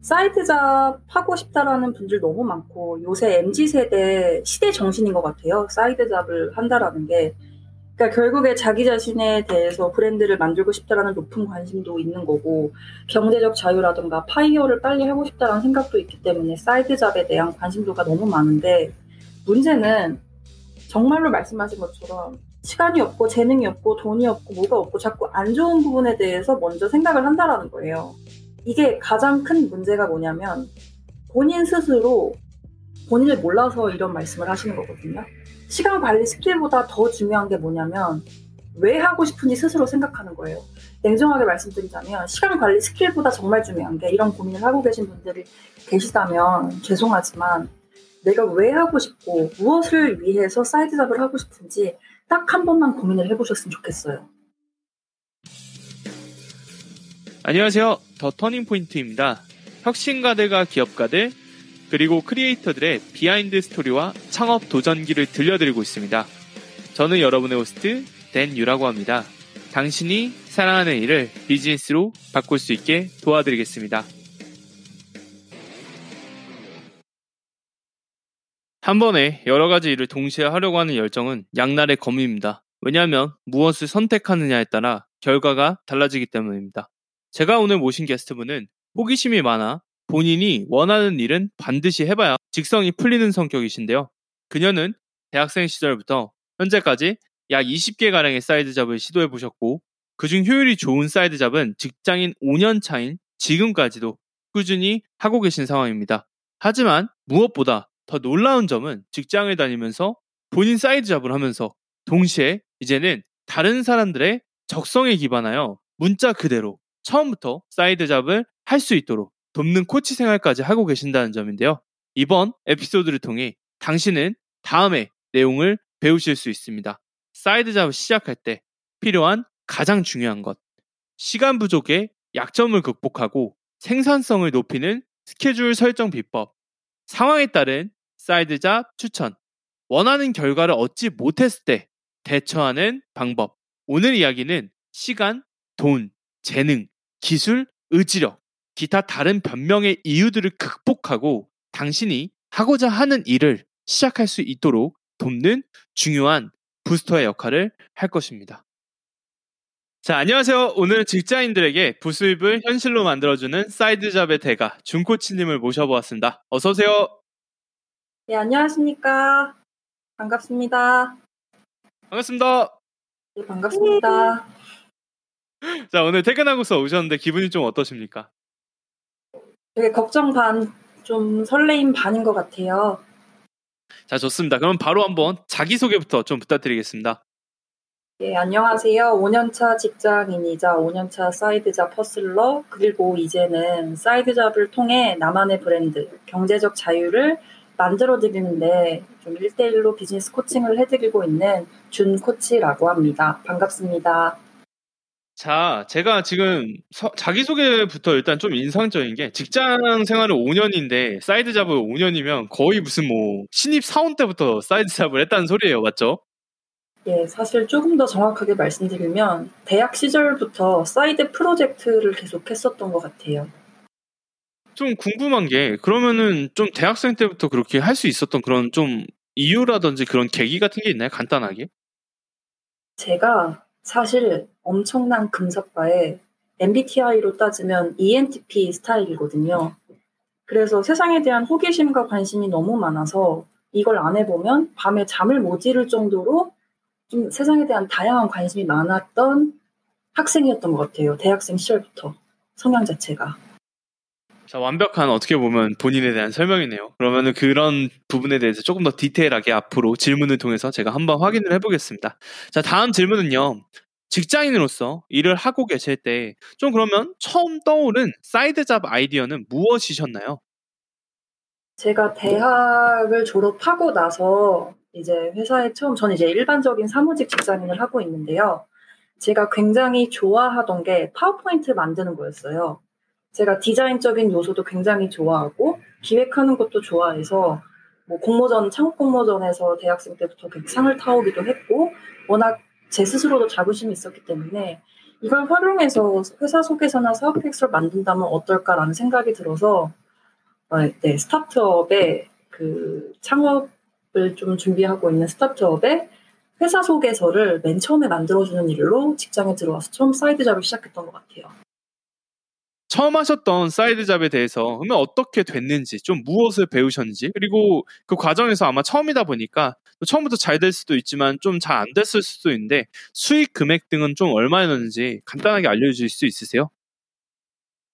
side job 하고 싶다라는 분들 너무 많고 요새 MZ 세대 시대 정신인 것 같아요. side job을 한다라는 게 그러니까 결국에 자기 자신에 대해서 브랜드를 만들고 싶다라는 높은 관심도 있는 거고 경제적 자유라든가 FIRE를 빨리 하고 싶다라는 생각도 있기 때문에 side job에 대한 관심도가 너무 많은데 문제는 정말로 말씀하신 것처럼 시간이 없고 재능이 없고 돈이 없고 뭐가 없고 자꾸 안 좋은 부분에 대해서 먼저 생각을 한다라는 거예요. 이게 가장 큰 문제가 뭐냐면 본인 스스로 본인을 몰라서 이런 말씀을 하시는 거거든요. 시간 관리 스킬보다 더 중요한 게 뭐냐면 왜 하고 싶은지 스스로 생각하는 거예요. 냉정하게 말씀드리자면 시간 관리 스킬보다 정말 중요한 게 이런 고민을 하고 계신 분들이 계시다면 죄송하지만 내가 왜 하고 싶고 무엇을 위해서 side job을 하고 싶은지 딱 한 번만 고민을 해보셨으면 좋겠어요. 안녕하세요. The Turning Point입니다. 혁신가들과 기업가들 그리고 크리에이터들의 비하인드 스토리와 창업 도전기를 들려드리고 있습니다. 저는 여러분의 호스트 댄 유라고 합니다. 당신이 사랑하는 일을 비즈니스로 바꿀 수 있게 도와드리겠습니다. 한 번에 여러 가지 일을 동시에 하려고 하는 열정은 양날의 검입니다. 왜냐하면 무엇을 선택하느냐에 따라 결과가 달라지기 때문입니다. 제가 오늘 모신 게스트분은 호기심이 많아 본인이 원하는 일은 반드시 해봐야 직성이 풀리는 성격이신데요. 그녀는 대학생 시절부터 현재까지 약 20개가량의 side job을 시도해 보셨고, 그중 효율이 좋은 side job은 직장인 5년 차인 지금까지도 꾸준히 하고 계신 상황입니다. 하지만 무엇보다 더 놀라운 점은 직장을 다니면서 본인 side job을 하면서 동시에 이제는 다른 사람들의 적성에 기반하여 문자 그대로 처음부터 side job을 할 수 있도록 돕는 코치 생활까지 하고 계신다는 점인데요. 이번 에피소드를 통해 당신은 다음의 내용을 배우실 수 있습니다. side job을 시작할 때 필요한 가장 중요한 것. 시간 부족의 약점을 극복하고 생산성을 높이는 스케줄 설정 비법. 상황에 따른 side job 추천. 원하는 결과를 얻지 못했을 때 대처하는 방법. 오늘 이야기는 시간, 돈, 재능, 기술, 의지력, 기타 다른 변명의 이유들을 극복하고 당신이 하고자 하는 일을 시작할 수 있도록 돕는 중요한 부스터의 역할을 할 것입니다. 자, 안녕하세요. 오늘 직장인들에게 부수입을 현실로 만들어주는 사이드잡의 대가 준코치님을 모셔보았습니다. 어서오세요. 네, 안녕하십니까. 반갑습니다. 반갑습니다. 네, 반갑습니다. 자, 오늘 퇴근하고서 오셨는데 기분이 좀 어떠십니까? 되게 걱정 반, 좀 설레임 반인 것 같아요. 자, 좋습니다. 그럼 바로 한번 자기 소개부터 좀 부탁드리겠습니다. 예, 안녕하세요. 5년차 직장인이자 5년차 side job hustler, 그리고 이제는 side job을 통해 나만의 브랜드, 경제적 자유를 만들어 드리는데 좀 1대1로 비즈니스 코칭을 해드리고 있는 준 코치라고 합니다. 반갑습니다. 자, 제가 지금 서- 자기소개부터 일단 좀 인상적인 게 직장 생활을 5년인데 side job을 5년이면 거의 무슨 뭐 신입 사원 때부터 side job을 했다는 소리예요. 맞죠? 예, 사실 조금 더 정확하게 말씀드리면 대학 시절부터 side project를 계속 했었던 것 같아요. 좀 궁금한 게 그러면은 좀 대학생 때부터 그렇게 할 수 있었던 그런 좀 이유라든지 그런 계기 같은 게 있나요? 간단하게? 제가 사실 엄청난 금사빠에 MBTI로 따지면 ENTP 스타일이거든요. 그래서 세상에 대한 호기심과 관심이 너무 많아서 이걸 안 해보면 밤에 잠을 못 이룰 정도로 좀 세상에 대한 다양한 관심이 많았던 학생이었던 것 같아요. 대학생 시절부터 성향 자체가. 자, 완벽한 어떻게 보면 본인에 대한 설명이네요. 그러면은 그런 부분에 대해서 조금 더 디테일하게 앞으로 질문을 통해서 제가 한번 확인을 해보겠습니다. 자, 다음 질문은요. 직장인으로서 일을 하고 계실 때 좀 그러면 처음 떠오른 side job 아이디어는 무엇이셨나요? 제가 대학을 졸업하고 나서 이제 회사에 처음, 저는 이제 일반적인 사무직 직장인을 하고 있는데요. 제가 굉장히 좋아하던 게 파워포인트 만드는 거였어요. 제가 디자인적인 요소도 굉장히 좋아하고 기획하는 것도 좋아해서 뭐 공모전, 창업 공모전에서 대학생 때부터 상을 타오기도 했고 워낙 제 스스로도 자부심이 있었기 때문에 이걸 활용해서 회사 속에서나 사업 계획서를 만든다면 어떨까라는 생각이 들어서 어, 네, 스타트업에 그 창업을 좀 준비하고 있는 스타트업에 회사 소개서를 맨 처음에 만들어주는 일로 직장에 들어와서 처음 side job을 시작했던 것 같아요. 처음 하셨던 side job에 대해서 그러면 어떻게 됐는지 좀 무엇을 배우셨는지 그리고 그 과정에서 아마 처음이다 보니까 처음부터 잘 될 수도 있지만 좀 잘 안 됐을 수도 있는데 수익 금액 등은 좀 얼마였는지 간단하게 알려주실 수 있으세요?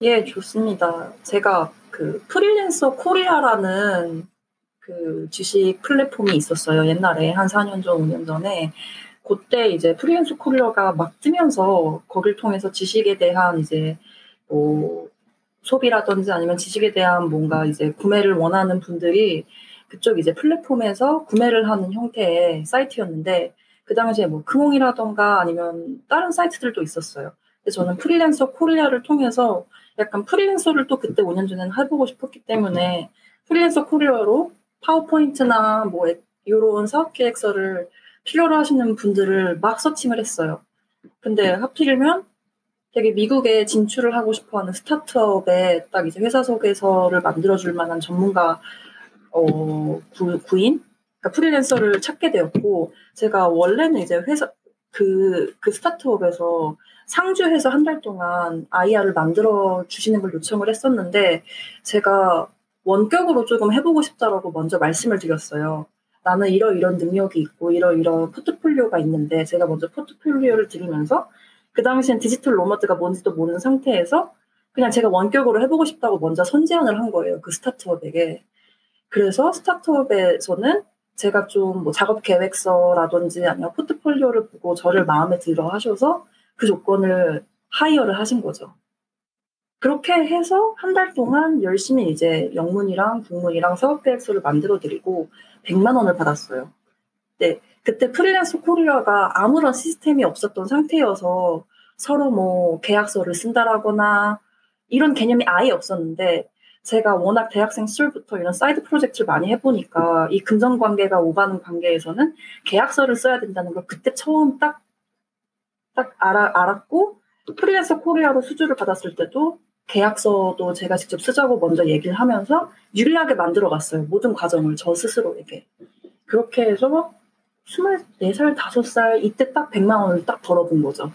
예, 좋습니다. 제가 그 프리랜서 코리아라는 그 지식 플랫폼이 있었어요. 옛날에 한 4년 전, 5년 전에. 그때 이제 프리랜서 코리아가 막 뜨면서 거길 통해서 지식에 대한 이제 뭐 소비라든지 아니면 지식에 대한 뭔가 이제 구매를 원하는 분들이 그쪽 이제 플랫폼에서 구매를 하는 형태의 사이트였는데 그 당시에 뭐 크몽이라던가 아니면 다른 사이트들도 있었어요. 그래서 저는 프리랜서 코리아를 통해서 약간 프리랜서를 또 그때 5년 전에는 해보고 싶었기 때문에 프리랜서 코리아로 파워포인트나 뭐 이런 사업 계획서를 필요로 하시는 분들을 막 searching을 했어요. 근데 하필이면 되게 미국에 진출을 하고 싶어 하는 스타트업에 딱 이제 회사 소개서를 만들어줄 만한 전문가, 어, 구, 구인? 그러니까 프리랜서를 찾게 되었고, 제가 원래는 이제 회사, 그, 그 스타트업에서 상주해서 한 달 동안 IR을 만들어 주시는 걸 요청을 했었는데, 제가 원격으로 조금 해보고 싶다라고 먼저 말씀을 드렸어요. 나는 이러 이런 능력이 있고, 이러 이런 포트폴리오가 있는데, 제가 먼저 포트폴리오를 드리면서, 그 당시엔 디지털 로머드가 뭔지도 모르는 상태에서 그냥 제가 원격으로 해보고 싶다고 먼저 선제안을 한 거예요. 그 스타트업에게. 그래서 스타트업에서는 제가 좀 뭐 작업 계획서라든지 아니면 포트폴리오를 보고 저를 마음에 들어 하셔서 그 조건을 hire를 하신 거죠. 그렇게 해서 한 달 동안 열심히 이제 영문이랑 국문이랑 사업 계획서를 만들어 드리고 100만 원을 받았어요. 네. 그때 프리랜서 코리아가 아무런 시스템이 없었던 상태여서 서로 뭐 계약서를 쓴다라거나 이런 개념이 아예 없었는데 제가 워낙 대학생 시절부터 이런 side project를 많이 해보니까 이 금전 관계가 오가는 관계에서는 계약서를 써야 된다는 걸 그때 처음 딱, 딱 알아, 알았고 프리랜서 코리아로 수주를 받았을 때도 계약서도 제가 직접 쓰자고 먼저 얘기를 하면서 유리하게 만들어 갔어요. 모든 과정을 저 스스로에게. 그렇게 해서 24살, 5살 이때 딱 100만 원을 딱 벌어본 거죠.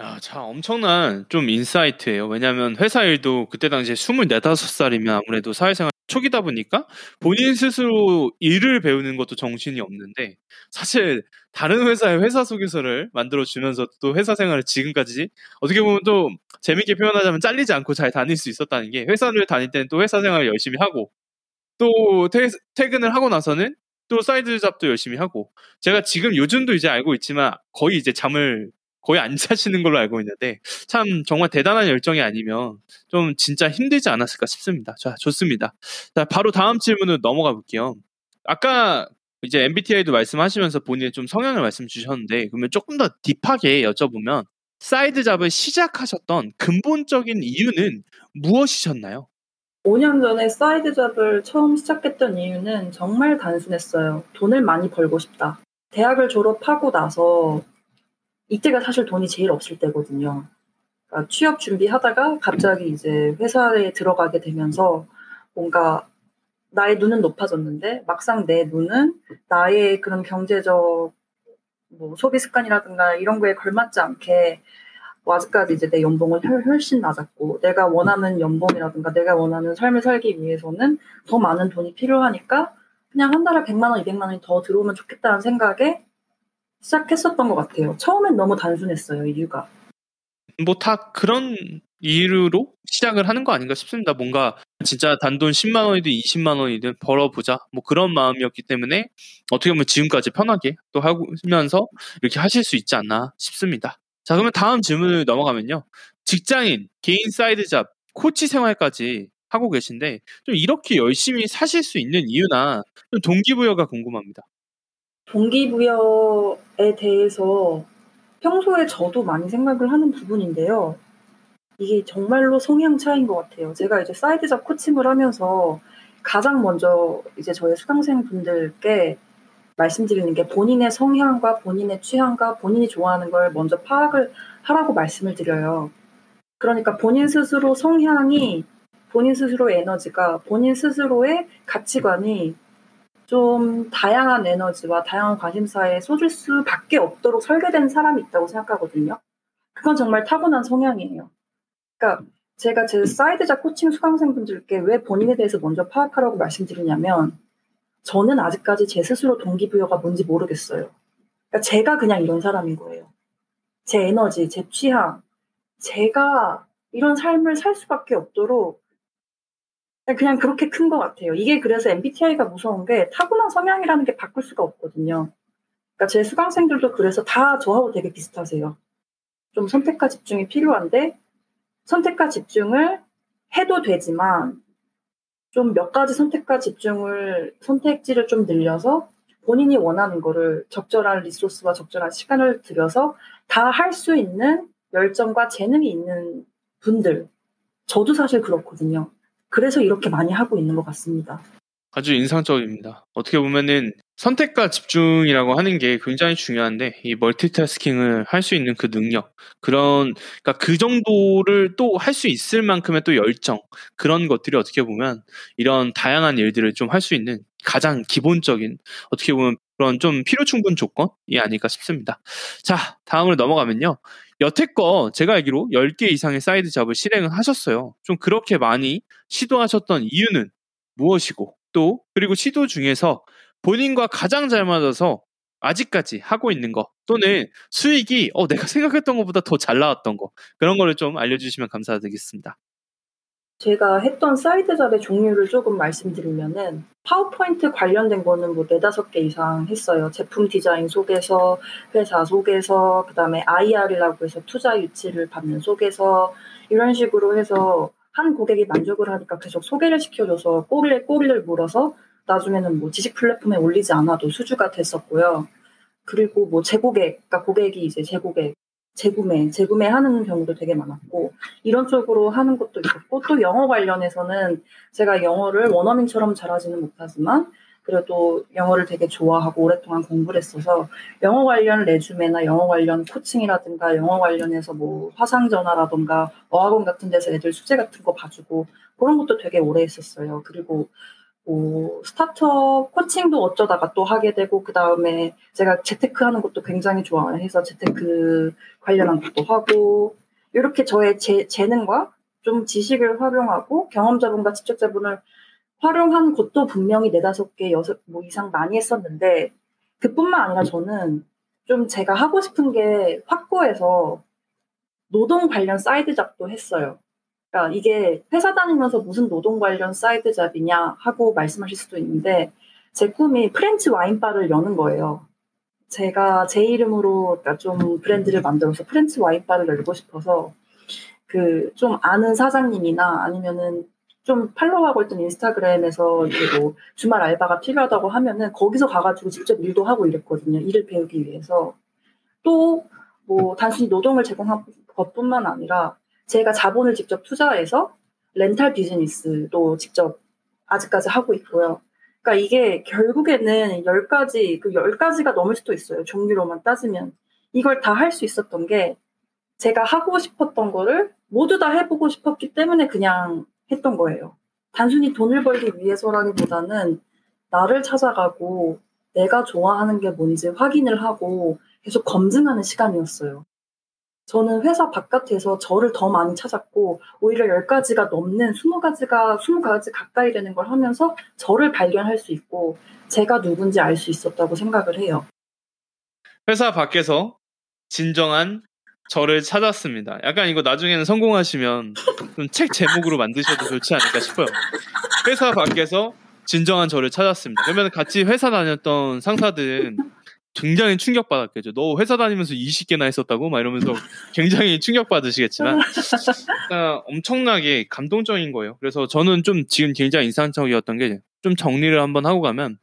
야, 참 엄청난 좀 insight예요. 왜냐하면 회사 일도 그때 당시에 24, 5살이면 아무래도 사회생활 초기다 보니까 본인 스스로 일을 배우는 것도 정신이 없는데 사실 다른 회사의 회사 소개서를 만들어 주면서 또 회사 생활을 지금까지 어떻게 보면 또 재밌게 표현하자면 잘리지 않고 잘 다닐 수 있었다는 게 회사를 다닐 때는 또 회사 생활을 열심히 하고 또 퇴, 퇴근을 하고 나서는 또 side job도 열심히 하고 제가 지금 요즘도 이제 알고 있지만 거의 이제 잠을 거의 안 자시는 걸로 알고 있는데 참 정말 대단한 열정이 아니면 좀 진짜 힘들지 않았을까 싶습니다. 자 좋습니다. 자 바로 다음 질문으로 넘어가 볼게요. 아까 이제 MBTI도 말씀하시면서 본인의 좀 성향을 말씀 주셨는데 그러면 조금 더 deep하게 여쭤보면 side job을 시작하셨던 근본적인 이유는 무엇이셨나요? 5년 전에 side job을 처음 시작했던 이유는 정말 단순했어요. 돈을 많이 벌고 싶다. 대학을 졸업하고 나서 이때가 사실 돈이 제일 없을 때거든요. 그러니까 취업 준비하다가 갑자기 이제 회사에 들어가게 되면서 뭔가 나의 눈은 높아졌는데 막상 내 눈은 나의 그런 경제적 뭐 소비 습관이라든가 이런 거에 걸맞지 않게 뭐 아직까지 이제 내 연봉은 훨씬 낮았고 내가 원하는 연봉이라든가 내가 원하는 삶을 살기 위해서는 더 많은 돈이 필요하니까 그냥 한 달에 100만 원, 200만 원이 더 들어오면 좋겠다는 생각에 시작했었던 것 같아요. 처음엔 너무 단순했어요, 이유가. 뭐 다 그런 이유로 시작을 하는 거 아닌가 싶습니다. 뭔가 진짜 단돈 10만 원이든 20만 원이든 벌어보자. 뭐 그런 마음이었기 때문에 어떻게 보면 지금까지 편하게 또 하면서 이렇게 하실 수 있지 않나 싶습니다. 자, 그러면 다음 질문을 넘어가면요. 직장인, 개인 side job, 코치 생활까지 하고 계신데 좀 이렇게 열심히 사실 수 있는 이유나 좀 동기부여가 궁금합니다. 동기부여에 대해서 평소에 저도 많이 생각을 하는 부분인데요. 이게 정말로 성향 차이인 것 같아요. 제가 이제 사이드잡 코칭을 하면서 가장 먼저 이제 저의 수강생 분들께 말씀드리는 게 본인의 성향과 본인의 취향과 본인이 좋아하는 걸 먼저 파악을 하라고 말씀을 드려요. 그러니까 본인 스스로 성향이 본인 스스로의 에너지가 본인 스스로의 가치관이 좀 다양한 에너지와 다양한 관심사에 쏟을 수밖에 없도록 설계된 사람이 있다고 생각하거든요. 그건 정말 타고난 성향이에요. 그러니까 제가 제 사이드자 코칭 수강생분들께 왜 본인에 대해서 먼저 파악하라고 말씀드리냐면 저는 아직까지 제 스스로 동기부여가 뭔지 모르겠어요. 그러니까 제가 그냥 이런 사람인 거예요. 제 에너지, 제 취향, 제가 이런 삶을 살 수밖에 없도록 그냥 그렇게 큰 것 같아요. 이게 그래서 MBTI가 무서운 게 타고난 성향이라는 게 바꿀 수가 없거든요. 그러니까 제 수강생들도 그래서 다 저하고 되게 비슷하세요. 좀 선택과 집중이 필요한데 선택과 집중을 해도 되지만 좀 몇 가지 선택과 집중을 선택지를 좀 늘려서 본인이 원하는 거를 적절한 리소스와 적절한 시간을 들여서 다 할 수 있는 열정과 재능이 있는 분들 저도 사실 그렇거든요. 그래서 이렇게 많이 하고 있는 것 같습니다. 아주 인상적입니다. 어떻게 보면은 선택과 집중이라고 하는 게 굉장히 중요한데 이 멀티태스킹을 할 수 있는 그 능력 그런 그러니까 그 정도를 또 할 수 있을 만큼의 또 열정 그런 것들이 어떻게 보면 이런 다양한 일들을 좀 할 수 있는 가장 기본적인 어떻게 보면 그런 좀 필요 충분 조건이 아닐까 싶습니다. 자 다음으로 넘어가면요. 여태껏 제가 알기로 10개 이상의 side job을 실행을 하셨어요. 좀 그렇게 많이 시도하셨던 이유는 무엇이고 또 그리고 시도 중에서 본인과 가장 잘 맞아서 아직까지 하고 있는 거 또는 수익이 어, 내가 생각했던 것보다 더 잘 나왔던 거 그런 거를 좀 알려주시면 감사드리겠습니다. 제가 했던 side job의 종류를 조금 말씀드리면은 파워포인트 관련된 거는 뭐 네다섯 개 이상 했어요. 제품 디자인 속에서 회사 속에서 그다음에 IR이라고 해서 투자 유치를 받는 속에서 이런 식으로 해서 한 고객이 만족을 하니까 계속 소개를 시켜줘서 꼬리에 꼬리를 물어서 나중에는 뭐 지식 플랫폼에 올리지 않아도 수주가 됐었고요. 그리고 뭐 재고객, 그러니까 고객이 이제 재고객, 재구매, 재구매하는 경우도 되게 많았고 이런 쪽으로 하는 것도 있었고 또 영어 관련해서는 제가 영어를 원어민처럼 잘하지는 못하지만 그래도 영어를 되게 좋아하고 오랫동안 공부를 했어서 영어 관련 레주메나 영어 관련 코칭이라든가 영어 관련해서 뭐 화상전화라든가 어학원 같은 데서 애들 숙제 같은 거 봐주고 그런 것도 되게 오래 했었어요. 그리고 뭐 스타트업 코칭도 어쩌다가 또 하게 되고 그 다음에 제가 재테크 하는 것도 굉장히 좋아해서 재테크 관련한 것도 하고 이렇게 저의 재, 재능과 좀 지식을 활용하고 경험자분과 직접자분을 활용한 것도 분명히 네다섯 개, 여섯 뭐 이상 많이 했었는데 그뿐만 아니라 저는 좀 제가 하고 싶은 게 확고해서 노동 관련 side job도 했어요. 그러니까 이게 회사 다니면서 무슨 노동 관련 side job이냐 하고 말씀하실 수도 있는데 제 꿈이 French wine bar를 여는 거예요. 제가 제 이름으로 그러니까 좀 브랜드를 만들어서 French wine bar를 열고 싶어서 그 좀 아는 사장님이나 아니면은 좀 팔로우하고 있던 인스타그램에서 이제 뭐 주말 알바가 필요하다고 하면은 거기서 가가지고 직접 일도 하고 이랬거든요. 일을 배우기 위해서. 또 뭐 단순히 노동을 제공한 것뿐만 아니라 제가 자본을 직접 투자해서 렌탈 비즈니스도 직접 아직까지 하고 있고요. 그러니까 이게 결국에는 10가지, 그 10가지가 넘을 수도 있어요. 종류로만 따지면. 이걸 다 할 수 있었던 게 제가 하고 싶었던 거를 모두 다 해보고 싶었기 때문에 그냥 했던 거예요. 단순히 돈을 벌기 위해서라기보다는 나를 찾아가고 내가 좋아하는 게 뭔지 확인을 하고 계속 검증하는 시간이었어요. 저는 회사 바깥에서 저를 더 많이 찾았고 오히려 10가지가 넘는 20가지가 20가지 가까이 되는 걸 하면서 저를 발견할 수 있고 제가 누군지 알 수 있었다고 생각을 해요. 회사 밖에서 진정한 저를 찾았습니다. 약간 이거 나중에는 성공하시면 책 제목으로 만드셔도 좋지 않을까 싶어요. 회사 밖에서 진정한 저를 찾았습니다. 그러면 같이 회사 다녔던 상사들은 굉장히 충격받았겠죠. 너 회사 다니면서 20개나 했었다고? 막 이러면서 굉장히 충격받으시겠지만, 아, 엄청나게 감동적인 거예요. 그래서 저는 좀 지금 굉장히 인상적이었던 게 좀 정리를 한번 하고 가면,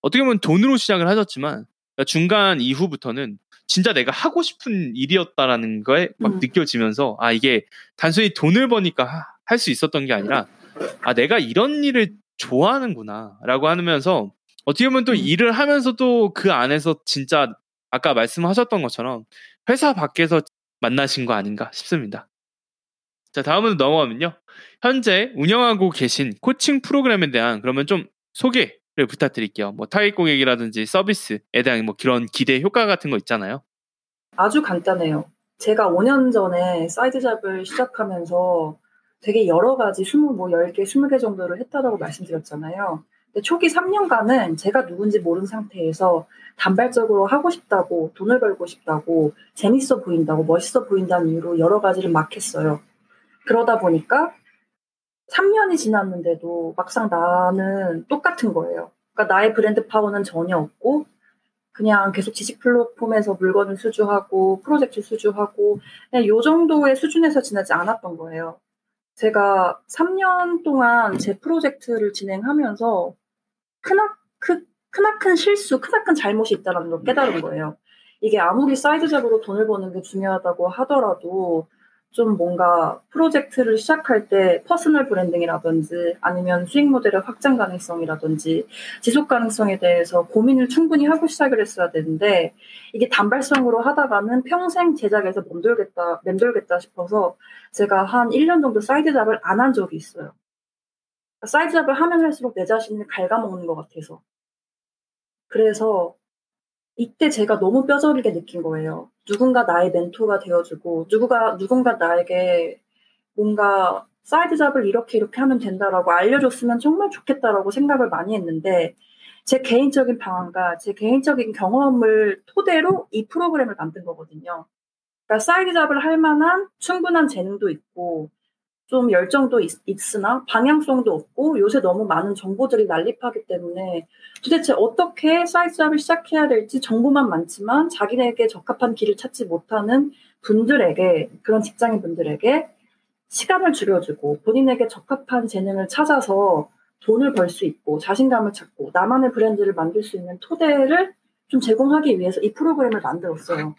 어떻게 보면 돈으로 시작을 하셨지만, 중간 이후부터는 진짜 내가 하고 싶은 일이었다라는 거에 막 음. 느껴지면서, 아, 이게 단순히 돈을 버니까 할 수 있었던 게 아니라, 아, 내가 이런 일을 좋아하는구나, 라고 하면서, 어떻게 보면 또 음. 일을 하면서도 그 안에서 진짜 아까 말씀하셨던 것처럼 회사 밖에서 만나신 거 아닌가 싶습니다. 자, 다음으로 넘어가면요. 현재 운영하고 계신 코칭 프로그램에 대한 그러면 좀 소개를 부탁드릴게요. 뭐 타깃 고객이라든지 서비스에 대한 뭐 그런 기대 효과 같은 거 있잖아요. 아주 간단해요. 제가 5년 전에 side job을 시작하면서 되게 여러 가지 20, 뭐 10개, 20개 정도를 했다라고 말씀드렸잖아요. 근데 초기 3년간은 제가 누군지 모르는 상태에서 단발적으로 하고 싶다고, 돈을 벌고 싶다고, 재밌어 보인다고, 멋있어 보인다는 이유로 여러 가지를 막 했어요. 그러다 보니까 3년이 지났는데도 막상 나는 똑같은 거예요. 그러니까 나의 브랜드 파워는 전혀 없고, 그냥 계속 지식 플랫폼에서 물건을 수주하고, 프로젝트 수주하고, 그냥 요 정도의 수준에서 지나지 않았던 거예요. 제가 3년 동안 제 프로젝트를 진행하면서 크나, 크, 크나큰 실수, 크나큰 잘못이 있다는 걸 깨달은 거예요. 이게 아무리 side job으로 돈을 버는 게 중요하다고 하더라도 좀 뭔가 프로젝트를 시작할 때 personal branding이라든지 아니면 수익 모델의 확장 가능성이라든지 지속 가능성에 대해서 고민을 충분히 하고 시작을 했어야 되는데 이게 단발성으로 하다가는 평생 제자리에서 맴돌겠다, 맴돌겠다 싶어서 제가 한 1년 정도 side job을 안 한 적이 있어요. side job을 하면 할수록 내 자신을 갉아먹는 것 같아서. 그래서 이때 제가 너무 뼈저리게 느낀 거예요. 누군가 나의 멘토가 되어주고, 누구가, 누군가 나에게 뭔가 side job을 이렇게 이렇게 하면 된다라고 알려줬으면 정말 좋겠다라고 생각을 많이 했는데, 제 개인적인 방황과 제 개인적인 경험을 토대로 이 프로그램을 만든 거거든요. 그러니까 side job을 할 만한 충분한 재능도 있고, 좀 열정도 있, 있으나 방향성도 없고 요새 너무 많은 정보들이 난립하기 때문에 도대체 어떻게 side job을 시작해야 될지 정보만 많지만 자기에게 적합한 길을 찾지 못하는 분들에게 그런 직장인 분들에게 시간을 줄여주고 본인에게 적합한 재능을 찾아서 돈을 벌 수 있고 자신감을 찾고 나만의 브랜드를 만들 수 있는 토대를 좀 제공하기 위해서 이 프로그램을 만들었어요.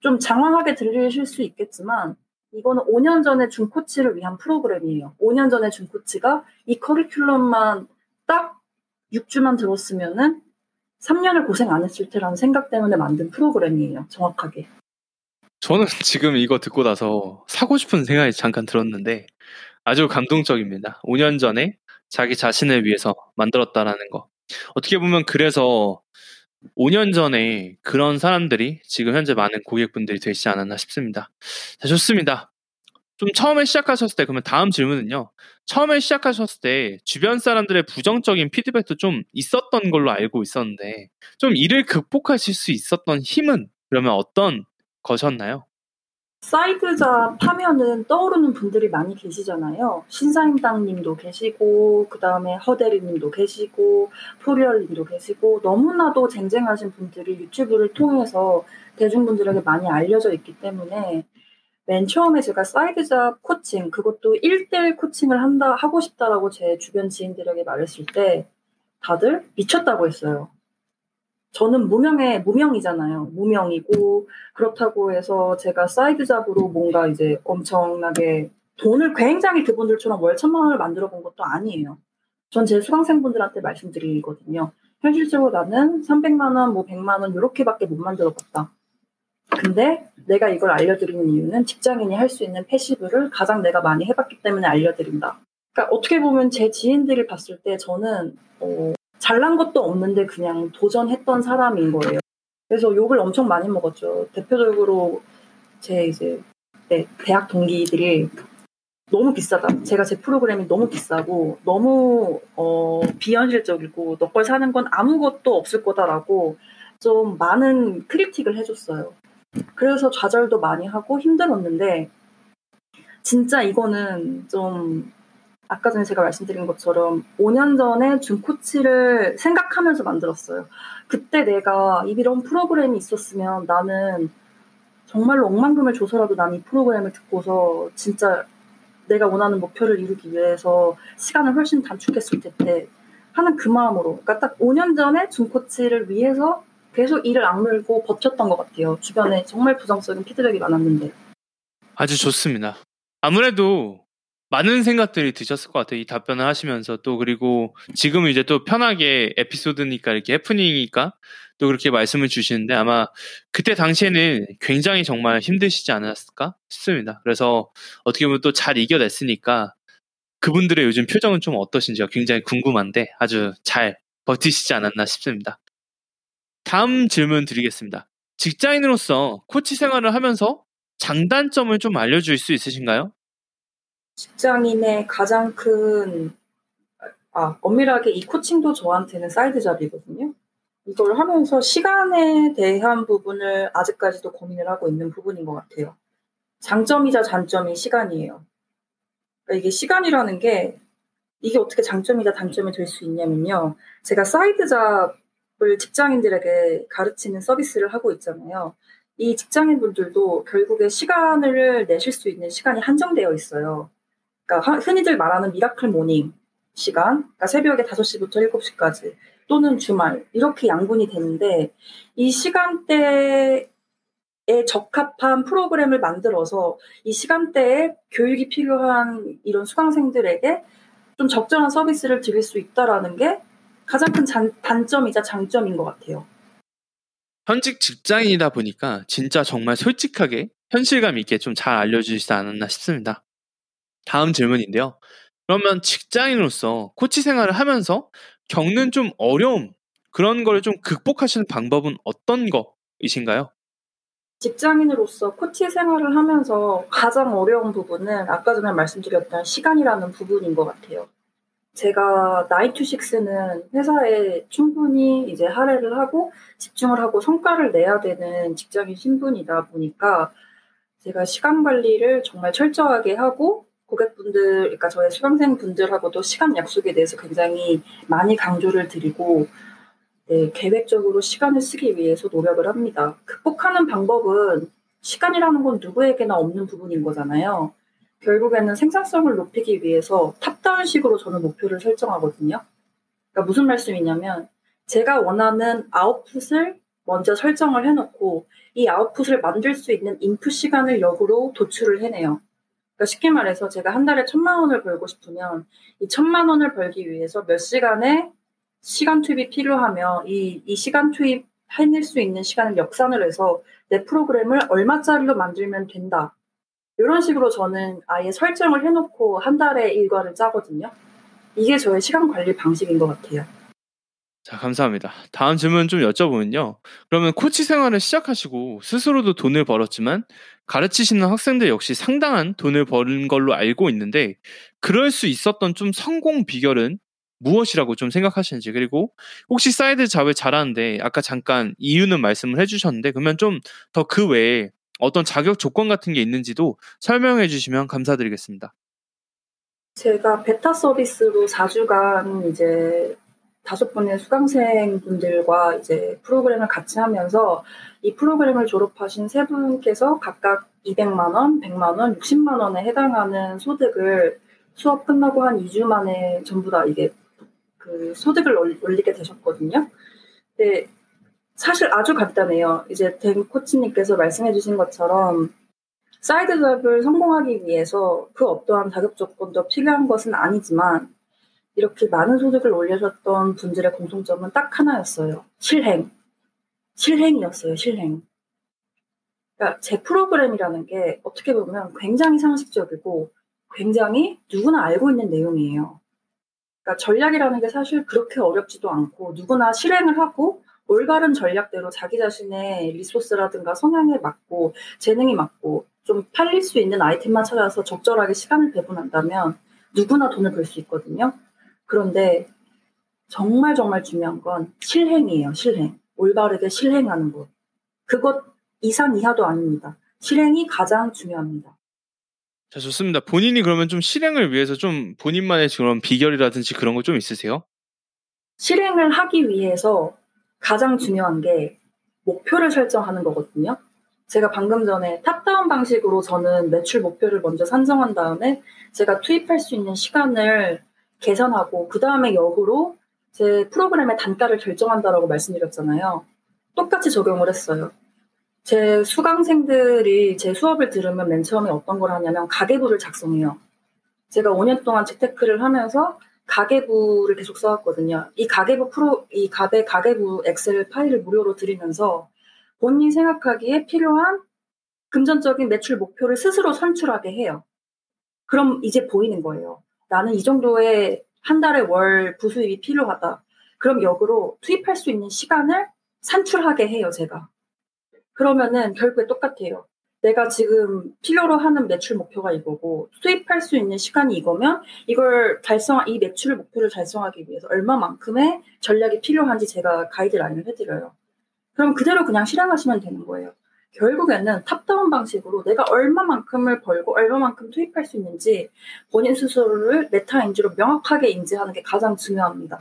좀 장황하게 들리실 수 있겠지만 이거는 5년 전에 준 코치를 위한 프로그램이에요. 5년 전에 준 코치가 이 커리큘럼만 딱 6주만 들었으면은 3년을 고생 안 했을 테라는 생각 때문에 만든 프로그램이에요. 정확하게. 저는 지금 이거 듣고 나서 사고 싶은 생각이 잠깐 들었는데 아주 감동적입니다. 5년 전에 자기 자신을 위해서 만들었다라는 거. 어떻게 보면 그래서 5년 전에 그런 사람들이 지금 현재 많은 고객분들이 되시지 않았나 싶습니다. 자, 좋습니다. 좀 처음에 시작하셨을 때, 그러면 다음 질문은요. 처음에 시작하셨을 때 주변 사람들의 부정적인 피드백도 좀 있었던 걸로 알고 있었는데, 좀 이를 극복하실 수 있었던 힘은 그러면 어떤 것이었나요? side job 하면은 떠오르는 분들이 많이 계시잖아요. 신사임당님도 계시고, 그 다음에 허대리님도 계시고, 포리얼님도 계시고, 너무나도 쟁쟁하신 분들이 유튜브를 통해서 대중분들에게 많이 알려져 있기 때문에 맨 처음에 제가 side job coaching, 그것도 1대1 coaching을 한다, 하고 싶다라고 제 주변 지인들에게 말했을 때 다들 미쳤다고 했어요. 저는 무명의 무명이잖아요. 무명이고 그렇다고 해서 제가 side job으로 뭔가 이제 엄청나게 돈을 굉장히 그분들처럼 월 천만 원을 만들어 본 것도 아니에요. 전 제 수강생분들한테 말씀드리거든요. 현실적으로 나는 300만 원, 뭐 100만 원 이렇게밖에 못 만들어 봤다. 근데 내가 이걸 알려드리는 이유는 직장인이 할 수 있는 passive를 가장 내가 많이 해봤기 때문에 알려드린다. 그러니까 어떻게 보면 제 지인들을 봤을 때 저는 어, 잘난 것도 없는데 그냥 도전했던 사람인 거예요. 그래서 욕을 엄청 많이 먹었죠. 대표적으로 제 이제 네, 대학 동기들이 너무 비싸다. 제가 제 프로그램이 너무 비싸고 너무 어, 비현실적이고 너 걸 사는 건 아무것도 없을 거다라고 좀 많은 크리틱을 해줬어요. 그래서 좌절도 많이 하고 힘들었는데 진짜 이거는 좀 아까 전에 제가 말씀드린 것처럼 5년 전에 준 코치를 생각하면서 만들었어요. 그때 내가 이런 프로그램이 있었으면 나는 정말로 억만금을 줘서라도 난 이 프로그램을 듣고서 진짜 내가 원하는 목표를 이루기 위해서 시간을 훨씬 단축했을 텐데 하는 그 마음으로 그러니까 딱 5년 전에 준 코치를 위해서 계속 이를 악물고 버텼던 것 같아요. 주변에 정말 부정적인 피드백이 많았는데. 아주 좋습니다. 아무래도 많은 생각들이 드셨을 것 같아요. 이 답변을 하시면서 또 그리고 지금은 이제 또 편하게 에피소드니까 이렇게 해프닝이니까 또 그렇게 말씀을 주시는데 아마 그때 당시에는 굉장히 정말 힘드시지 않았을까 싶습니다. 그래서 어떻게 보면 또 잘 이겨냈으니까 그분들의 요즘 표정은 좀 어떠신지가 굉장히 궁금한데 아주 잘 버티시지 않았나 싶습니다. 다음 질문 드리겠습니다. 직장인으로서 코치 생활을 하면서 장단점을 좀 알려줄 수 있으신가요? 직장인의 가장 큰, 아, 엄밀하게 이 coaching도 저한테는 side job이거든요. 이걸 하면서 시간에 대한 부분을 아직까지도 고민을 하고 있는 부분인 것 같아요. 장점이자 단점이 시간이에요. 그러니까 이게 시간이라는 게 이게 어떻게 장점이자 단점이 될 수 있냐면요. 제가 side job을 직장인들에게 가르치는 서비스를 하고 있잖아요. 이 직장인분들도 결국에 시간을 내실 수 있는 시간이 한정되어 있어요. 그러니까 흔히들 말하는 miracle morning 시간, 그러니까 새벽에 5시부터 7시까지 또는 주말 이렇게 양분이 되는데 이 시간대에 적합한 프로그램을 만들어서 이 시간대에 교육이 필요한 이런 수강생들에게 좀 적절한 서비스를 드릴 수 있다라는 게 가장 큰 장, 단점이자 장점인 것 같아요. 현직 직장인이다 보니까 진짜 정말 솔직하게 현실감 있게 좀 잘 알려주시지 않았나 싶습니다. 다음 질문인데요. 그러면 직장인으로서 코치 생활을 하면서 겪는 좀 어려움, 그런 거를 좀 극복하시는 방법은 어떤 거이신가요? 직장인으로서 코치 생활을 하면서 가장 어려운 부분은 아까 전에 말씀드렸던 시간이라는 부분인 것 같아요. 제가 나이투식스는 회사에 충분히 이제 할애를 하고 집중을 하고 성과를 내야 되는 직장인 신분이다 보니까 제가 시간 관리를 정말 철저하게 하고 고객분들, 그러니까 저의 수강생 분들하고도 시간 약속에 대해서 굉장히 많이 강조를 드리고 네, 계획적으로 시간을 쓰기 위해서 노력을 합니다. 극복하는 방법은 시간이라는 건 누구에게나 없는 부분인 거잖아요. 결국에는 생산성을 높이기 위해서 탑다운식으로 저는 목표를 설정하거든요. 그러니까 무슨 말씀이냐면 제가 원하는 아웃풋을 먼저 설정을 해놓고 이 아웃풋을 만들 수 있는 인풋 시간을 역으로 도출을 해내요. 그러니까 쉽게 말해서 제가 한 달에 천만 원을 벌고 싶으면 이 천만 원을 벌기 위해서 몇 시간의 시간 투입이 필요하며 이, 이 시간 투입 해낼 수 있는 시간을 역산을 해서 내 프로그램을 얼마짜리로 만들면 된다. 이런 식으로 저는 아예 설정을 해놓고 한 달에 일과를 짜거든요. 이게 저의 시간 관리 방식인 것 같아요. 자, 감사합니다. 다음 질문 좀 여쭤보면요. 그러면 코치 생활을 시작하시고 스스로도 돈을 벌었지만 가르치시는 학생들 역시 상당한 돈을 버는 걸로 알고 있는데 그럴 수 있었던 좀 성공 비결은 무엇이라고 좀 생각하시는지 그리고 혹시 side job을 잘하는데 아까 잠깐 이유는 말씀을 해주셨는데 그러면 좀 더 그 외에 어떤 자격 조건 같은 게 있는지도 설명해 주시면 감사드리겠습니다. 제가 베타 서비스로 4주간 이제 다섯 분의 수강생 분들과 이제 프로그램을 같이 하면서 이 프로그램을 졸업하신 세 분께서 각각 200만 원, 100만 원, 60만 원에 해당하는 소득을 수업 끝나고 한 2주 만에 전부 다 이게 그 소득을 올리게 되셨거든요. 근데 사실 아주 간단해요. 이제 된 코치님께서 말씀해 주신 것처럼 side job을 성공하기 위해서 그 어떠한 자격 조건도 필요한 것은 아니지만 이렇게 많은 소득을 올려줬던 분들의 공통점은 딱 하나였어요. 실행. 실행이었어요, 실행. 그러니까 제 프로그램이라는 게 어떻게 보면 굉장히 상식적이고 굉장히 누구나 알고 있는 내용이에요. 그러니까 전략이라는 게 사실 그렇게 어렵지도 않고 누구나 실행을 하고 올바른 전략대로 자기 자신의 리소스라든가 성향에 맞고 재능이 맞고 좀 팔릴 수 있는 아이템만 찾아서 적절하게 시간을 배분한다면 누구나 돈을 벌 수 있거든요. 그런데 정말 정말 중요한 건 실행이에요. 실행. 올바르게 실행하는 것. 그것 이상 이하도 아닙니다. 실행이 가장 중요합니다. 자, 좋습니다. 본인이 그러면 좀 실행을 위해서 좀 본인만의 그런 비결이라든지 그런 거 좀 있으세요? 실행을 하기 위해서 가장 중요한 게 목표를 설정하는 거거든요. 제가 방금 전에 top-down 방식으로 저는 매출 목표를 먼저 산정한 다음에 제가 투입할 수 있는 시간을 계산하고 그 다음에 역으로 제 프로그램의 단가를 결정한다라고 말씀드렸잖아요. 똑같이 적용을 했어요. 제 수강생들이 제 수업을 들으면 맨 처음에 어떤 걸 하냐면 가계부를 작성해요. 제가 5년 동안 재테크를 하면서 가계부를 계속 써왔거든요. 이 가계부 프로, 이 가계, 가계부 엑셀 파일을 무료로 드리면서 본인이 생각하기에 필요한 금전적인 매출 목표를 스스로 산출하게 해요. 그럼 이제 보이는 거예요. 나는 이 정도의 한 달에 월 부수입이 필요하다. 그럼 역으로 투입할 수 있는 시간을 산출하게 해요, 제가. 그러면은 결국에 똑같아요. 내가 지금 필요로 하는 매출 목표가 이거고 수입할 수 있는 시간이 이거면 이걸 달성 이 매출 목표를 달성하기 위해서 얼마만큼의 전략이 필요한지 제가 가이드라인을 해드려요. 그럼 그대로 그냥 실행하시면 되는 거예요. 결국에는 탑다운 방식으로 내가 얼마만큼을 벌고 얼마만큼 투입할 수 있는지 본인 스스로를 메타인지로 명확하게 인지하는 게 가장 중요합니다.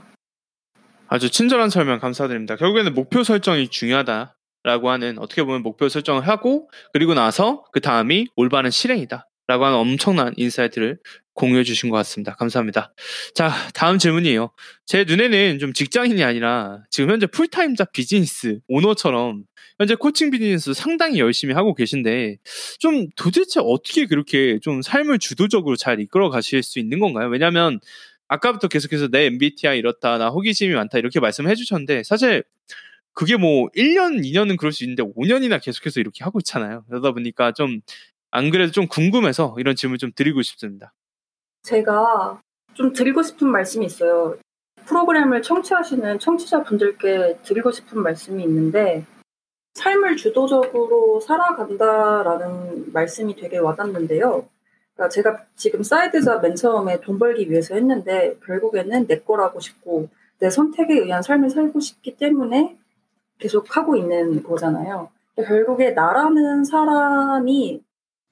아주 친절한 설명 감사드립니다. 결국에는 목표 설정이 중요하다. 라고 하는 어떻게 보면 목표 설정을 하고 그리고 나서 그 다음이 올바른 실행이다. 라고 하는 엄청난 insight를 공유해 주신 것 같습니다. 감사합니다. 자, 다음 질문이에요. 제 눈에는 좀 직장인이 아니라 지금 현재 full-time job business owner처럼 현재 coaching business 상당히 열심히 하고 계신데 좀 도대체 어떻게 그렇게 좀 삶을 주도적으로 잘 이끌어 가실 수 있는 건가요? 왜냐하면 아까부터 계속해서 내 MBTI 이렇다, 나 호기심이 많다 이렇게 말씀해 주셨는데 사실 그게 뭐 1년, 2년은 그럴 수 있는데 5년이나 계속해서 이렇게 하고 있잖아요. 그러다 보니까 좀 안 그래도 좀 궁금해서 이런 질문 좀 드리고 싶습니다. 제가 좀 드리고 싶은 말씀이 있어요. 프로그램을 청취하시는 청취자분들께 드리고 싶은 말씀이 있는데 삶을 주도적으로 살아간다라는 말씀이 되게 와닿는데요. 그러니까 제가 지금 사이드자 맨 처음에 돈 벌기 위해서 했는데 결국에는 내 거라고 싶고 내 선택에 의한 삶을 살고 싶기 때문에 계속 하고 있는 거잖아요. 결국에 나라는 사람이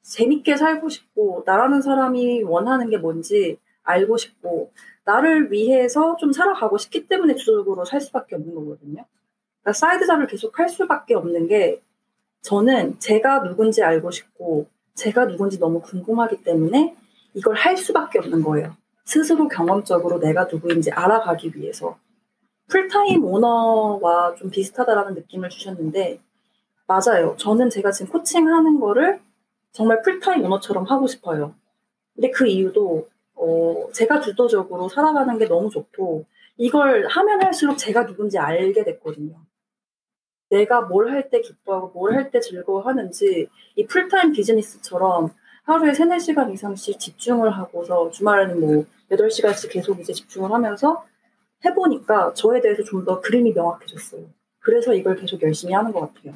재밌게 살고 싶고, 나라는 사람이 원하는 게 뭔지 알고 싶고, 나를 위해서 좀 살아가고 싶기 때문에 주도적으로 살 수밖에 없는 거거든요. 그러니까 side job을 계속 할 수밖에 없는 게, 저는 제가 누군지 알고 싶고, 제가 누군지 너무 궁금하기 때문에 이걸 할 수밖에 없는 거예요. 스스로 경험적으로 내가 누구인지 알아가기 위해서. 풀타임 오너와 좀 비슷하다라는 느낌을 주셨는데, 맞아요. 저는 제가 지금 코칭하는 거를 정말 풀타임 오너처럼 하고 싶어요. 근데 그 이유도, 어, 제가 주도적으로 살아가는 게 너무 좋고, 이걸 하면 할수록 제가 누군지 알게 됐거든요. 내가 뭘 할 때 기뻐하고 뭘 할 때 즐거워하는지 이 풀타임 비즈니스처럼 하루에 3, 4시간 이상씩 집중을 하고서 주말에는 뭐 8시간씩 계속 이제 집중을 하면서 해보니까 저에 대해서 좀 더 그림이 명확해졌어요. 그래서 이걸 계속 열심히 하는 것 같아요.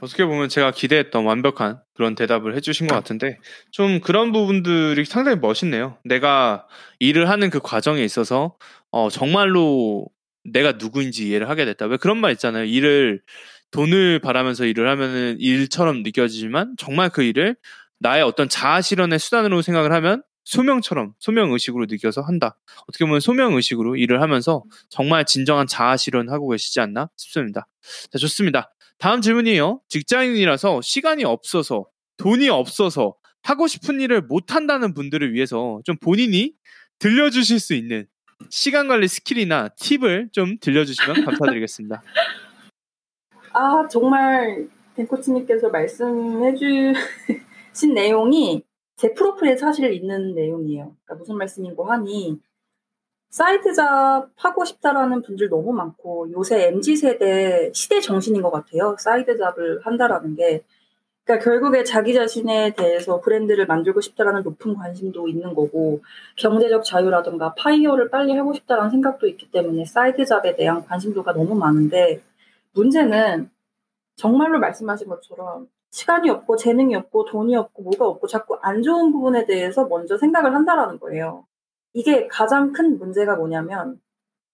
어떻게 보면 제가 기대했던 완벽한 그런 대답을 해주신 것 같은데 좀 그런 부분들이 상당히 멋있네요. 내가 일을 하는 그 과정에 있어서 어, 정말로 내가 누구인지 이해를 하게 됐다. 왜 그런 말 있잖아요. 일을 돈을 바라면서 일을 하면은 일처럼 느껴지지만 정말 그 일을 나의 어떤 자아 실현의 수단으로 생각을 하면 소명처럼 소명 의식으로 느껴서 한다. 어떻게 보면 소명 의식으로 일을 하면서 정말 진정한 자아 실현하고 계시지 않나 싶습니다. 자, 좋습니다. 다음 질문이에요. 직장인이라서 시간이 없어서 돈이 없어서 하고 싶은 일을 못 한다는 분들을 위해서 좀 본인이 들려주실 수 있는 시간 관리 skill이나 팁을 좀 들려주시면 감사드리겠습니다. 아, 정말 댄코치님께서 말씀해 주신 내용이 제 프로필에 사실 있는 내용이에요. 그러니까 무슨 말씀인고 하니 side job 하고 싶다라는 분들 너무 많고 요새 MZ 세대 시대 정신인 것 같아요. side job을 한다라는 게 그러니까 결국에 자기 자신에 대해서 브랜드를 만들고 싶다라는 높은 관심도 있는 거고 경제적 자유라든가 FIRE를 빨리 하고 싶다라는 생각도 있기 때문에 side job에 대한 관심도가 너무 많은데 문제는 정말로 말씀하신 것처럼 시간이 없고 재능이 없고 돈이 없고 뭐가 없고 자꾸 안 좋은 부분에 대해서 먼저 생각을 한다라는 거예요. 이게 가장 큰 문제가 뭐냐면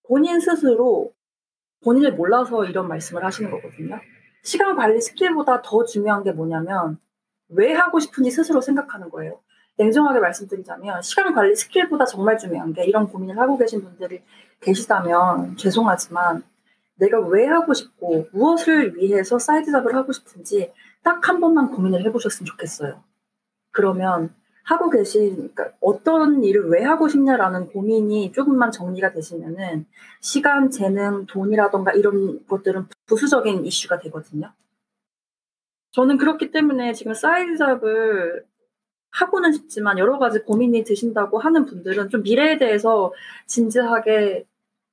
본인 스스로 본인을 몰라서 이런 말씀을 하시는 거거든요. 시간 관리 skill보다 더 중요한 게 뭐냐면 왜 하고 싶은지 스스로 생각하는 거예요. 냉정하게 말씀드리자면 시간 관리 skill보다 정말 중요한 게 이런 고민을 하고 계신 분들이 계시다면 죄송하지만 내가 왜 하고 싶고 무엇을 위해서 side job을 하고 싶은지 딱 한 번만 고민을 해보셨으면 좋겠어요. 그러면 하고 계신 그러니까 어떤 일을 왜 하고 싶냐라는 고민이 조금만 정리가 되시면은 시간, 재능, 돈이라던가 이런 것들은 부수적인 이슈가 되거든요. 저는 그렇기 때문에 지금 side job을 하고는 싶지만 여러 가지 고민이 드신다고 하는 분들은 좀 미래에 대해서 진지하게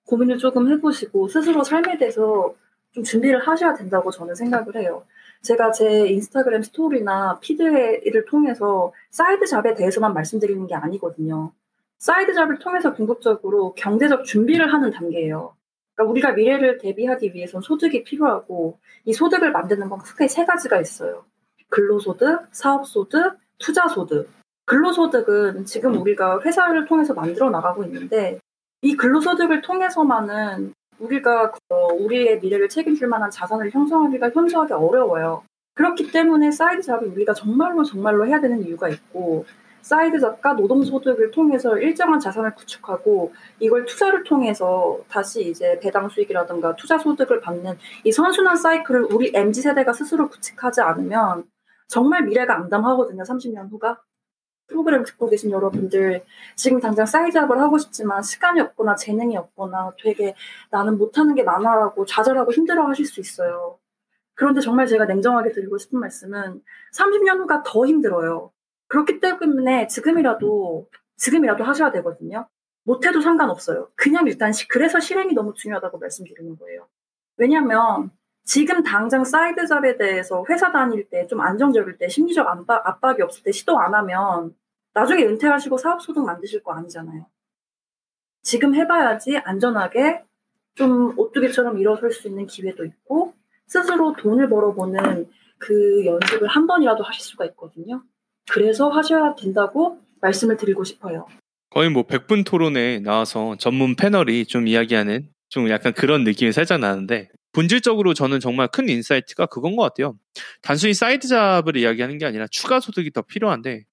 고민을 조금 해보시고 스스로 삶에 대해서 좀 준비를 하셔야 된다고 저는 생각을 해요. 제가 제 인스타그램 스토리나 feed를 통해서 side job에 대해서만 말씀드리는 게 아니거든요. side job을 통해서 궁극적으로 경제적 준비를 하는 단계예요. 그러니까 우리가 미래를 대비하기 위해선 소득이 필요하고 이 소득을 만드는 건 크게 세 가지가 있어요. 근로소득, 사업소득, 투자소득. 근로소득은 지금 우리가 회사를 통해서 만들어 나가고 있는데 이 근로소득을 통해서만은 우리가 어, 우리의 미래를 책임질 만한 자산을 형성하기가 현저하게 어려워요. 그렇기 때문에 side job을 우리가 정말로 정말로 해야 되는 이유가 있고 side job과 노동 소득을 통해서 일정한 자산을 구축하고 이걸 투자를 통해서 다시 이제 배당 수익이라든가 투자 소득을 받는 이 선순환 사이클을 우리 MZ 세대가 스스로 구축하지 않으면 정말 미래가 암담하거든요. 30년 후가. 프로그램 듣고 계신 여러분들 지금 당장 side job을 하고 싶지만 시간이 없거나 재능이 없거나 되게 나는 못하는 게 많아라고 좌절하고 힘들어하실 수 있어요. 그런데 정말 제가 냉정하게 드리고 싶은 말씀은 30년 후가 더 힘들어요. 그렇기 때문에 지금이라도 지금이라도 하셔야 되거든요. 못해도 상관없어요. 그냥 일단 시, 그래서 실행이 너무 중요하다고 말씀드리는 거예요. 왜냐하면 지금 당장 side job에 대해서 회사 다닐 때 좀 안정적일 때 심리적 압박, 압박이 없을 때 시도 안 하면 나중에 은퇴하시고 사업 소득 만드실 거 아니잖아요. 지금 해봐야지 안전하게 좀 오뚜기처럼 일어설 수 있는 기회도 있고 스스로 돈을 벌어보는 그 연습을 한 번이라도 하실 수가 있거든요. 그래서 하셔야 된다고 말씀을 드리고 싶어요. 거의 뭐 100분 토론에 나와서 전문 패널이 좀 이야기하는 좀 약간 그런 느낌이 살짝 나는데 본질적으로 저는 정말 큰 insight가 그건 것 같아요. 단순히 side job을 이야기하는 게 아니라 추가 소득이 더 필요한데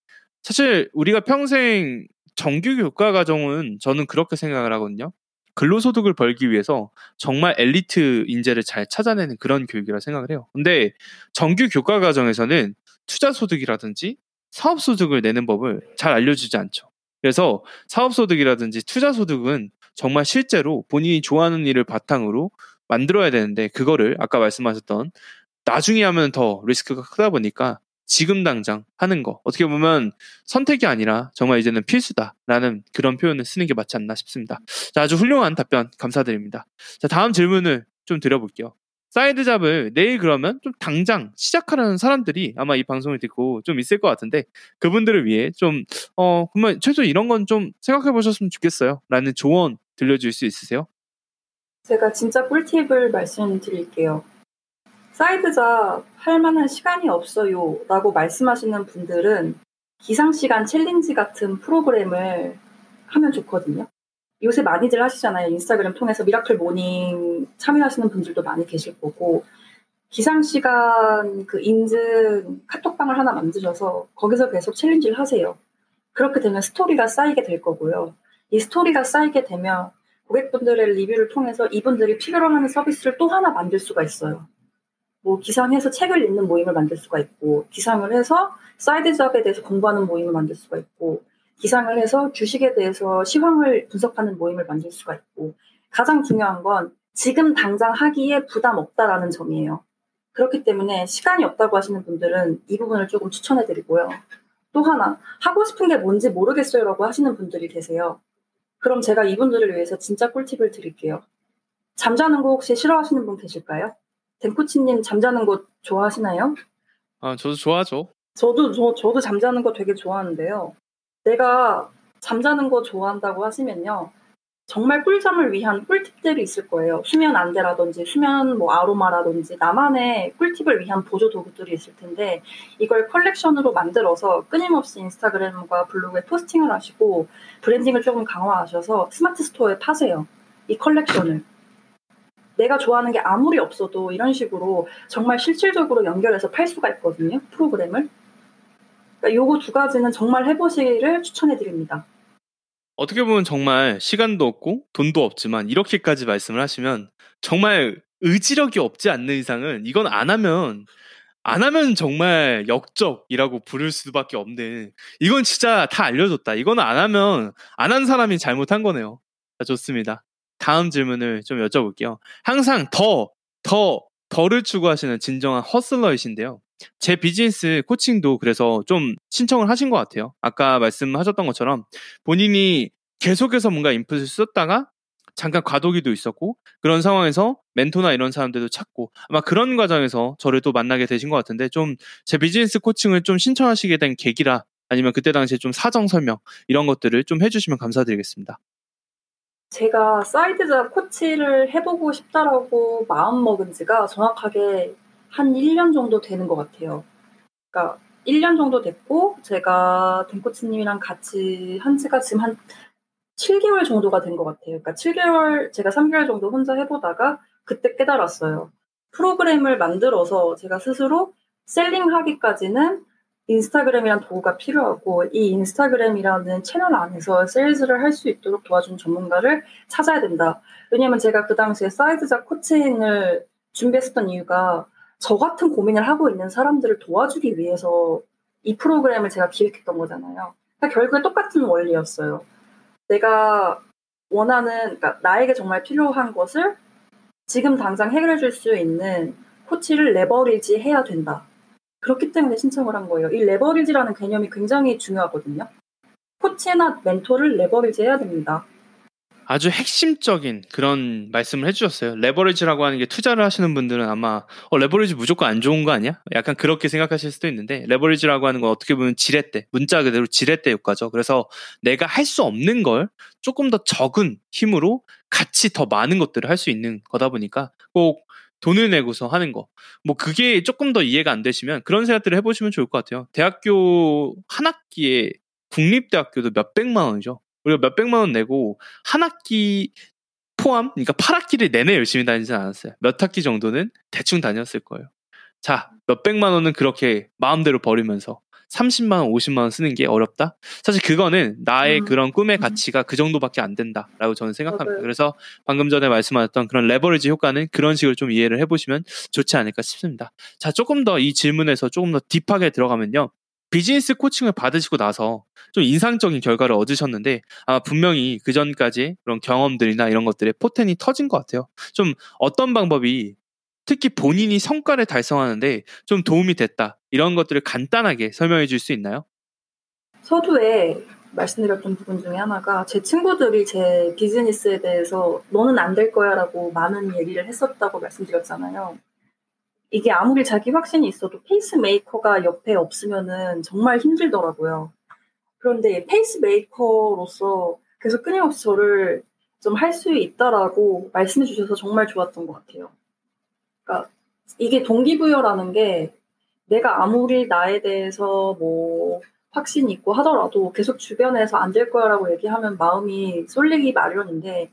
사실 우리가 평생 정규 교과 과정은 저는 그렇게 생각을 하거든요. 근로소득을 벌기 위해서 정말 엘리트 인재를 잘 찾아내는 그런 교육이라 생각을 해요. 근데 정규 교과 과정에서는 투자소득이라든지 사업소득을 내는 법을 잘 알려주지 않죠. 그래서 사업소득이라든지 투자소득은 정말 실제로 본인이 좋아하는 일을 바탕으로 만들어야 되는데 그거를 아까 말씀하셨던 나중에 하면 더 리스크가 크다 보니까 지금 당장 하는 거 어떻게 보면 선택이 아니라 정말 이제는 필수다라는 그런 표현을 쓰는 게 맞지 않나 싶습니다. 자, 아주 훌륭한 답변 감사드립니다. 자, 다음 질문을 좀 드려볼게요. side job을 내일 그러면 좀 당장 시작하려는 사람들이 아마 이 방송을 듣고 좀 있을 것 같은데 그분들을 위해 좀, 어, 그러면 최소 이런 건 좀 생각해 보셨으면 좋겠어요. 라는 조언 들려줄 수 있으세요? 제가 진짜 꿀팁을 말씀드릴게요. side job 할 만한 시간이 없어요 라고 말씀하시는 분들은 기상시간 challenge 같은 프로그램을 하면 좋거든요. 요새 많이들 하시잖아요. 인스타그램 통해서 miracle morning 참여하시는 분들도 많이 계실 거고 기상시간 그 인증 카톡방을 하나 만드셔서 거기서 계속 challenge를 하세요. 그렇게 되면 스토리가 쌓이게 될 거고요. 이 스토리가 쌓이게 되면 고객분들의 리뷰를 통해서 이분들이 필요로 하는 서비스를 또 하나 만들 수가 있어요. 뭐 기상해서 책을 읽는 모임을 만들 수가 있고 기상을 해서 side job에 대해서 공부하는 모임을 만들 수가 있고 기상을 해서 주식에 대해서 시황을 분석하는 모임을 만들 수가 있고 가장 중요한 건 지금 당장 하기에 부담 없다라는 점이에요. 그렇기 때문에 시간이 없다고 하시는 분들은 이 부분을 조금 추천해 드리고요. 또 하나 하고 싶은 게 뭔지 모르겠어요 라고 하시는 분들이 계세요. 그럼 제가 이분들을 위해서 진짜 꿀팁을 드릴게요. 잠자는 거 혹시 싫어하시는 분 계실까요? 댕코치님 잠자는 거 좋아하시나요? 아, 저도 좋아하죠. 저도 저, 저도 잠자는 거 되게 좋아하는데요. 내가 잠자는 거 좋아한다고 하시면요. 정말 꿀잠을 위한 꿀팁들이 있을 거예요. 수면 안대라든지 수면 뭐 아로마라든지 나만의 꿀팁을 위한 보조 도구들이 있을 텐데 이걸 컬렉션으로 만들어서 끊임없이 인스타그램과 블로그에 포스팅을 하시고 branding을 조금 강화하셔서 스마트 스토어에 파세요. 이 컬렉션을. 내가 좋아하는 게 아무리 없어도 이런 식으로 정말 실질적으로 연결해서 팔 수가 있거든요. 프로그램을. 그러니까 요거 두 가지는 정말 해보시기를 추천해 드립니다. 어떻게 보면 정말 시간도 없고 돈도 없지만 이렇게까지 말씀을 하시면 정말 의지력이 없지 않는 이상은 이건 안 하면 안 하면 정말 역적이라고 부를 수밖에 없는 이건 진짜 다 알려줬다. 이건 안 하면 안 한 사람이 잘못한 거네요. 자, 좋습니다. 다음 질문을 좀 여쭤볼게요. 항상 더, 더, 더를 추구하시는 진정한 허슬러이신데요. 제 비즈니스 코칭도 그래서 좀 신청을 하신 것 같아요. 아까 말씀하셨던 것처럼 본인이 계속해서 뭔가 인풋을 썼다가 잠깐 과도기도 있었고 그런 상황에서 멘토나 이런 사람들도 찾고 아마 그런 과정에서 저를 또 만나게 되신 것 같은데 좀 제 비즈니스 코칭을 좀 신청하시게 된 계기라 아니면 그때 당시에 좀 사정 설명 이런 것들을 좀 해주시면 감사드리겠습니다. 제가 side job 코치를 해보고 싶다라고 마음 먹은 지가 정확하게 한 1년 정도 되는 것 같아요. 그러니까 1년 정도 됐고 제가 댕코치님이랑 같이 한 지가 지금 한 7개월 정도가 된 것 같아요. 그러니까 7개월 제가 3개월 정도 혼자 해보다가 그때 깨달았어요. 프로그램을 만들어서 제가 스스로 셀링하기까지는 인스타그램이란 도구가 필요하고 이 인스타그램이라는 채널 안에서 세일즈를 할 수 있도록 도와준 전문가를 찾아야 된다. 왜냐면 제가 그 당시에 사이드작 코칭을 준비했었던 이유가 저 같은 고민을 하고 있는 사람들을 도와주기 위해서 이 프로그램을 제가 기획했던 거잖아요. 그러니까 결국에 똑같은 원리였어요. 내가 원하는, 그러니까 나에게 정말 필요한 것을 지금 당장 해결해 줄 수 있는 코치를 레버리지 해야 된다. 그렇기 때문에 신청을 한 거예요. 이 레버리지라는 개념이 굉장히 중요하거든요. 코치나 멘토를 레버리지 해야 됩니다. 아주 핵심적인 그런 말씀을 해주셨어요. 레버리지라고 하는 게 투자를 하시는 분들은 아마 어, 레버리지 무조건 안 좋은 거 아니야? 약간 그렇게 생각하실 수도 있는데 레버리지라고 하는 건 어떻게 보면 지렛대, 문자 그대로 지렛대 효과죠. 그래서 내가 할 수 없는 걸 조금 더 적은 힘으로 같이 더 많은 것들을 할 수 있는 거다 보니까 꼭 돈을 내고서 하는 거. 뭐 그게 조금 더 이해가 안 되시면 그런 생각들을 해보시면 좋을 것 같아요. 대학교 한 학기에 국립대학교도 몇백만 원이죠. 우리가 몇 백만 원 내고 한 학기 포함, 그러니까 8학기를 내내 열심히 다니진 않았어요. 몇 학기 정도는 대충 다녔을 거예요. 자, 몇 백만 원은 그렇게 마음대로 버리면서 30만 원, 50만 원 쓰는 게 어렵다? 사실 그거는 나의 음. 그런 꿈의 음. 가치가 그 정도밖에 안 된다라고 저는 생각합니다. 맞아요. 그래서 방금 전에 말씀하셨던 그런 레버리지 효과는 그런 식으로 좀 이해를 해보시면 좋지 않을까 싶습니다. 자, 조금 더 이 질문에서 조금 더 deep하게 들어가면요. 비즈니스 코칭을 받으시고 나서 좀 인상적인 결과를 얻으셨는데 아마 분명히 그 전까지 그런 경험들이나 이런 것들에 포텐이 터진 것 같아요. 좀 어떤 방법이 특히 본인이 성과를 달성하는데 좀 도움이 됐다 이런 것들을 간단하게 설명해 줄 수 있나요? 서두에 말씀드렸던 부분 중에 하나가 제 친구들이 제 비즈니스에 대해서 너는 안 될 거야 라고 많은 얘기를 했었다고 말씀드렸잖아요. 이게 아무리 자기 확신이 있어도 페이스메이커가 옆에 없으면은 정말 힘들더라고요. 그런데 페이스메이커로서 계속 끊임없이 저를 좀 할 수 있다라고 말씀해 주셔서 정말 좋았던 것 같아요. 그러니까 이게 동기부여라는 게 내가 아무리 나에 대해서 뭐 확신이 있고 하더라도 계속 주변에서 안 될 거야라고 얘기하면 마음이 쏠리기 마련인데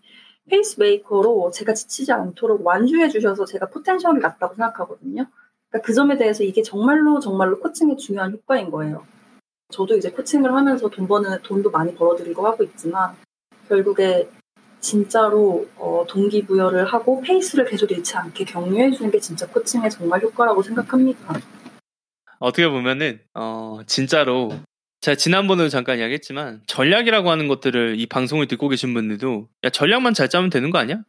페이스메이커로 제가 지치지 않도록 완주해 주셔서 제가 potential이 낮다고 생각하거든요. 그러니까 그 점에 대해서 이게 정말로 정말로 코칭의 중요한 효과인 거예요. 저도 이제 코칭을 하면서 돈 버는 돈도 많이 벌어들이고 하고 있지만 결국에 진짜로 어, 동기부여를 하고 페이스를 계속 잃지 않게 격려해 주는 게 진짜 코칭의 정말 효과라고 생각합니다. 어떻게 보면은 어 진짜로 제가 지난번에도 잠깐 이야기했지만 전략이라고 하는 것들을 이 방송을 듣고 계신 분들도 야 전략만 잘 짜면 되는 거 아니야?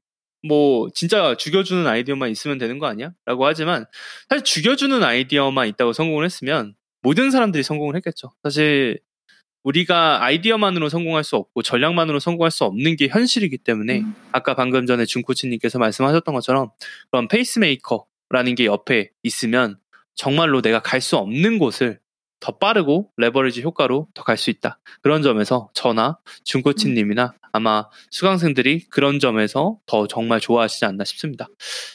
뭐 진짜 죽여주는 아이디어만 있으면 되는 거 아니야? 라고 하지만 사실 죽여주는 아이디어만 있다고 성공을 했으면 모든 사람들이 성공을 했겠죠. 사실 우리가 아이디어만으로 성공할 수 없고 전략만으로 성공할 수 없는 게 현실이기 때문에 음. 아까 방금 전에 준코치님께서 말씀하셨던 것처럼 그런 페이스메이커라는 게 옆에 있으면 정말로 내가 갈 수 없는 곳을 더 빠르고 레버리지 효과로 더 갈 수 있다. 그런 점에서 저나 준코치님이나 아마 수강생들이 그런 점에서 더 정말 좋아하시지 않나 싶습니다.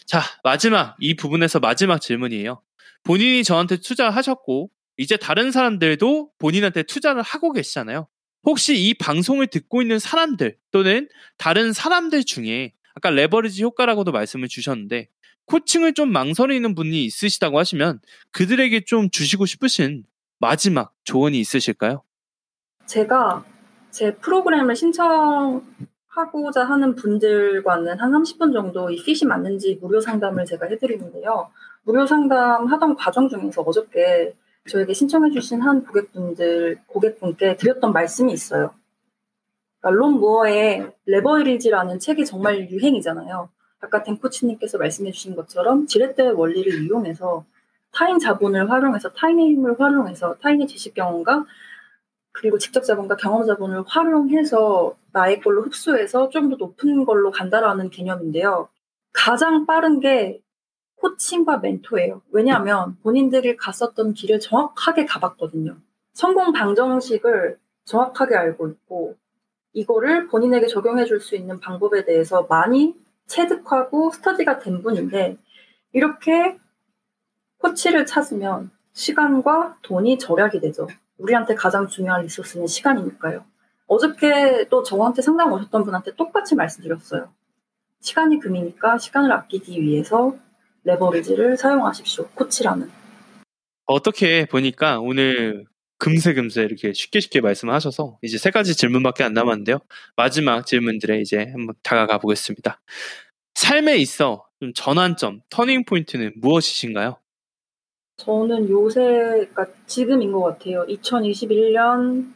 자, 마지막, 이 부분에서 마지막 질문이에요. 본인이 저한테 투자하셨고, 이제 다른 사람들도 본인한테 투자를 하고 계시잖아요. 혹시 이 방송을 듣고 있는 사람들 또는 다른 사람들 중에 아까 레버리지 효과라고도 말씀을 주셨는데 코칭을 좀 망설이는 분이 있으시다고 하시면 그들에게 좀 주시고 싶으신 마지막 조언이 있으실까요? 제가 제 프로그램을 신청하고자 하는 분들과는 한 30분 정도 이 핏이 맞는지 무료 상담을 제가 해드리는데요. 무료 상담 하던 과정 중에서 어저께 저에게 신청해주신 한 고객분들, 고객분께 드렸던 말씀이 있어요. 그러니까 론 무어의 레버리지라는 책이 정말 유행이잖아요. 아까 댕코치님께서 말씀해주신 것처럼 지렛대 원리를 이용해서 타인 자본을 활용해서 타인의 힘을 활용해서 타인의 지식 경험과 그리고 직접 자본과 경험 자본을 활용해서 나의 걸로 흡수해서 좀 더 높은 걸로 간다라는 개념인데요. 가장 빠른 게 코칭과 멘토예요. 왜냐하면 본인들이 갔었던 길을 정확하게 가봤거든요. 성공 방정식을 정확하게 알고 있고 이거를 본인에게 적용해 줄 수 있는 방법에 대해서 많이 체득하고 스터디가 된 분인데 이렇게 코치를 찾으면 시간과 돈이 절약이 되죠. 우리한테 가장 중요한 리소스는 시간이니까요. 어저께 또 저한테 상담 오셨던 분한테 똑같이 말씀드렸어요. 시간이 금이니까 시간을 아끼기 위해서 레버리지를 사용하십시오. 코치라는. 어떻게 보니까 오늘 금세 금세 이렇게 쉽게 쉽게 말씀하셔서 이제 세 가지 질문밖에 안 남았는데요. 마지막 질문들에 이제 한번 다가가 보겠습니다. 삶에 있어 좀 전환점, 터닝 포인트는 무엇이신가요? 저는 요새, 그러니까 지금인 것 같아요. 2021년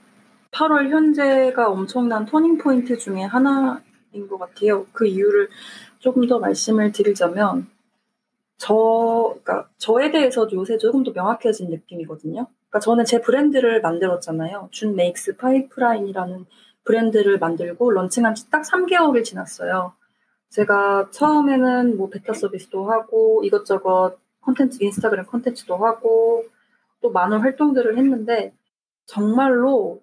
8월 현재가 엄청난 터닝 포인트 중에 하나인 것 같아요. 그 이유를 조금 더 말씀을 드리자면, 저, 그러니까 저에 대해서 요새 조금 더 명확해진 느낌이거든요. 그러니까 저는 제 브랜드를 만들었잖아요. Jun Makes Pipeline이라는 브랜드를 만들고 launching한 지 딱 3개월이 지났어요. 제가 처음에는 뭐 베타 서비스도 하고 이것저것 컨텐츠, 인스타그램 컨텐츠도 하고 또 많은 활동들을 했는데 정말로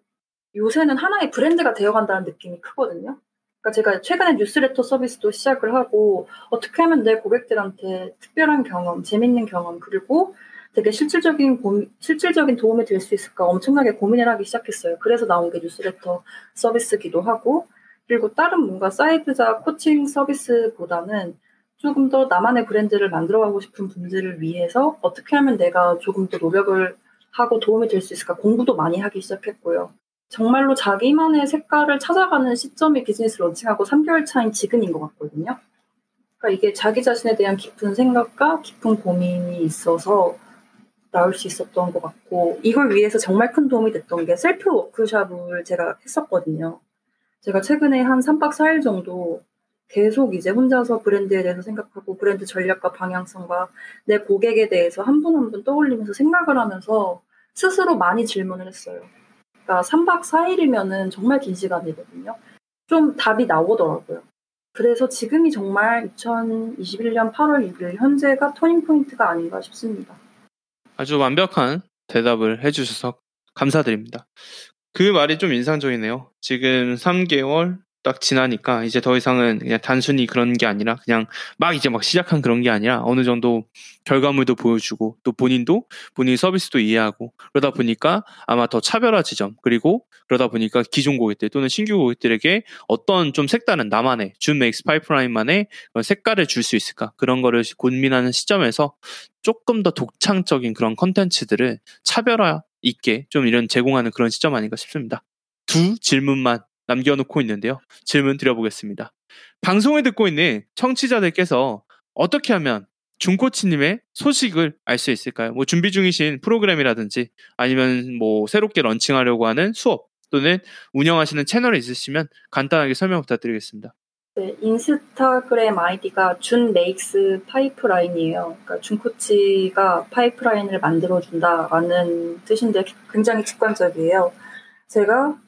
요새는 하나의 브랜드가 되어간다는 느낌이 크거든요. 그러니까 제가 최근에 뉴스레터 서비스도 시작을 하고 어떻게 하면 내 고객들한테 특별한 경험, 재밌는 경험 그리고 되게 실질적인 고, 실질적인 도움이 될 수 있을까 엄청나게 고민을 하기 시작했어요. 그래서 나온 게 뉴스레터 서비스기도 하고 그리고 다른 뭔가 사이드자 코칭 서비스보다는 조금 더 나만의 브랜드를 만들어가고 싶은 분들을 위해서 어떻게 하면 내가 조금 더 노력을 하고 도움이 될 수 있을까 공부도 많이 하기 시작했고요. 정말로 자기만의 색깔을 찾아가는 시점이 비즈니스 launching하고 3개월 차인 지금인 것 같거든요. 그러니까 이게 자기 자신에 대한 깊은 생각과 깊은 고민이 있어서 나올 수 있었던 것 같고 이걸 위해서 정말 큰 도움이 됐던 게 셀프 워크샵을 제가 했었거든요. 제가 최근에 한 3박 4일 정도 계속 이제 혼자서 브랜드에 대해서 생각하고 브랜드 전략과 방향성과 내 고객에 대해서 한분 한 분 떠올리면서 생각을 하면서 스스로 많이 질문을 했어요. 그러니까 3박 4일이면은 정말 긴 시간이거든요. 좀 답이 나오더라고요. 그래서 지금이 정말 2021년 8월 6일 현재가 터닝 포인트가 아닌가 싶습니다. 아주 완벽한 대답을 해주셔서 감사드립니다. 그 말이 좀 인상적이네요. 지금 3개월 딱 지나니까 이제 더 이상은 그냥 단순히 그런 게 아니라 그냥 막 이제 막 시작한 그런 게 아니라 어느 정도 결과물도 보여주고 또 본인도 본인 서비스도 이해하고 그러다 보니까 아마 더 차별화 지점 그리고 그러다 보니까 기존 고객들 또는 신규 고객들에게 어떤 좀 색다른 나만의 준 메이크스 파이프라인만의 색깔을 줄 수 있을까 그런 거를 고민하는 시점에서 조금 더 독창적인 그런 컨텐츠들을 차별화 있게 좀 이런 제공하는 그런 시점 아닌가 싶습니다. 두 질문만 남겨놓고 있는데요. 질문 드려보겠습니다. 방송을 듣고 있는 청취자들께서 어떻게 하면 준코치님의 소식을 알 수 있을까요? 뭐 준비 중이신 프로그램이라든지 아니면 뭐 새롭게 launching하려고 하는 수업 또는 운영하시는 채널이 있으시면 간단하게 설명 부탁드리겠습니다. 네, 인스타그램 아이디가 Jun Makes Pipeline이에요. 그러니까 준 코치가 파이프라인을 만들어준다라는 뜻인데 굉장히 직관적이에요. 제가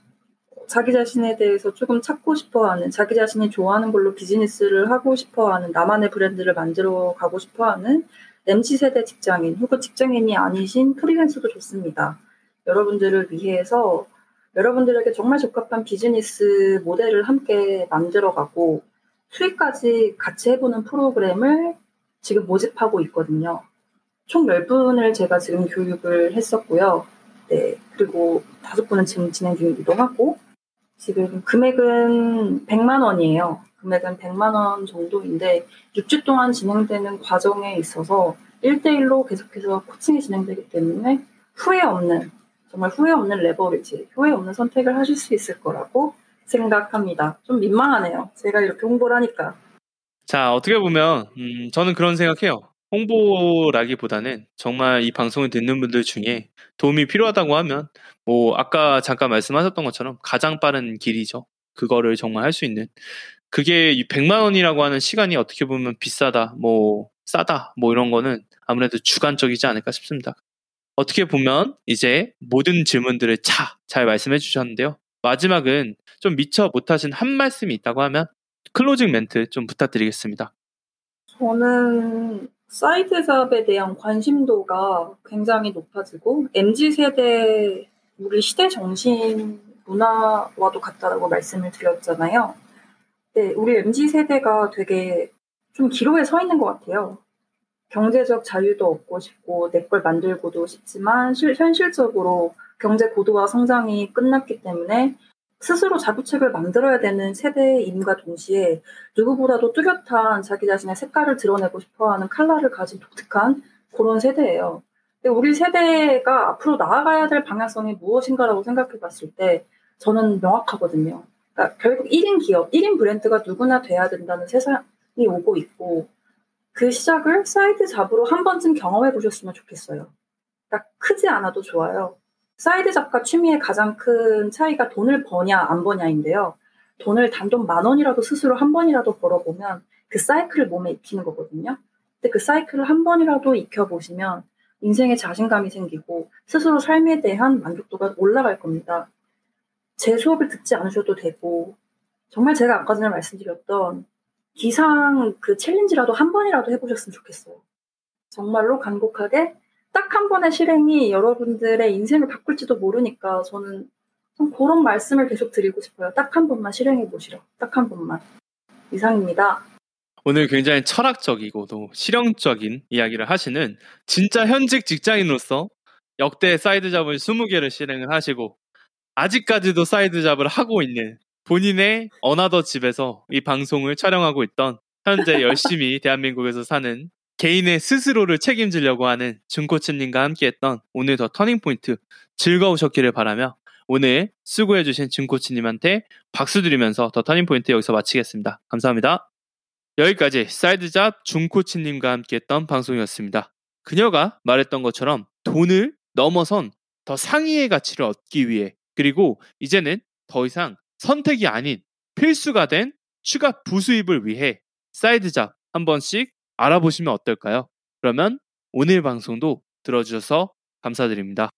자기 자신에 대해서 조금 찾고 싶어 하는, 자기 자신이 좋아하는 걸로 비즈니스를 하고 싶어 하는, 나만의 브랜드를 만들어 가고 싶어 하는 MZ세대 직장인, 혹은 직장인이 아니신 프리랜서도 좋습니다. 여러분들을 위해서 여러분들에게 정말 적합한 비즈니스 모델을 함께 만들어가고 수익까지 같이 해보는 프로그램을 지금 모집하고 있거든요. 총 10분을 제가 지금 교육을 했었고요. 네. 그리고 다섯 분은 지금 진행 중이기도 하고, 지금 금액은 100만 원이에요. 금액은 100만 원 정도인데 6주 동안 진행되는 과정에 있어서 1대1로 계속해서 코칭이 진행되기 때문에 후회 없는 정말 후회 없는 레버리지, 후회 없는 선택을 하실 수 있을 거라고 생각합니다. 좀 민망하네요. 제가 이렇게 홍보를 하니까. 자, 어떻게 보면 음, 저는 그런 생각해요. 홍보라기보다는 정말 이 방송을 듣는 분들 중에 도움이 필요하다고 하면 뭐 아까 잠깐 말씀하셨던 것처럼 가장 빠른 길이죠. 그거를 정말 할 수 있는 그게 100만 원이라고 하는 시간이 어떻게 보면 비싸다, 뭐 싸다, 뭐 이런 거는 아무래도 주관적이지 않을까 싶습니다. 어떻게 보면 이제 모든 질문들을 차, 잘 말씀해 주셨는데요. 마지막은 좀 미처 못하신 한 말씀이 있다고 하면 closing 멘트 좀 부탁드리겠습니다. 저는 side job에 대한 관심도가 굉장히 높아지고 MZ 세대 우리 시대 정신 문화와도 같다라고 말씀을 드렸잖아요. 네, 우리 MZ 세대가 되게 좀 기로에 서 있는 것 같아요. 경제적 자유도 얻고 싶고 내 걸 만들고도 싶지만 실, 현실적으로 경제 고도화 성장이 끝났기 때문에 스스로 자부책을 만들어야 되는 세대임과 동시에 누구보다도 뚜렷한 자기 자신의 색깔을 드러내고 싶어하는 칼라를 가진 독특한 그런 세대예요. 근데 우리 세대가 앞으로 나아가야 될 방향성이 무엇인가라고 생각해 봤을 때 저는 명확하거든요. 그러니까 결국 1인 기업, 1인 브랜드가 누구나 돼야 된다는 세상이 오고 있고 그 시작을 side job으로 한 번쯤 경험해 보셨으면 좋겠어요. 그러니까 크지 않아도 좋아요. side job과 취미의 가장 큰 차이가 돈을 버냐 안 버냐인데요. 돈을 단돈 만 원이라도 스스로 한 번이라도 벌어보면 그 사이클을 몸에 익히는 거거든요. 근데 그 사이클을 한 번이라도 익혀보시면 인생에 자신감이 생기고 스스로 삶에 대한 만족도가 올라갈 겁니다. 제 수업을 듣지 않으셔도 되고 정말 제가 아까 전에 말씀드렸던 기상 그 챌린지라도 한 번이라도 해보셨으면 좋겠어요. 정말로 간곡하게 딱 한 번의 실행이 여러분들의 인생을 바꿀지도 모르니까 저는 좀 그런 말씀을 계속 드리고 싶어요. 딱 한 번만 실행해 보시라. 딱 한 번만. 이상입니다. 오늘 굉장히 철학적이고도 실용적인 이야기를 하시는 진짜 현직 직장인으로서 역대 side job을 20개를 실행을 하시고 아직까지도 side job을 하고 있는 본인의 another 집에서 이 방송을 촬영하고 있던 현재 열심히 대한민국에서 사는 개인의 스스로를 책임지려고 하는 준코치님과 함께했던 오늘 더 터닝포인트 즐거우셨기를 바라며 오늘 수고해주신 준코치님한테 박수 드리면서 더 터닝포인트 여기서 마치겠습니다. 감사합니다. 여기까지 side job 준코치님과 함께했던 방송이었습니다. 그녀가 말했던 것처럼 돈을 넘어선 더 상위의 가치를 얻기 위해 그리고 이제는 더 이상 선택이 아닌 필수가 된 추가 부수입을 위해 side job 한 번씩 알아보시면 어떨까요? 그러면 오늘 방송도 들어주셔서 감사드립니다.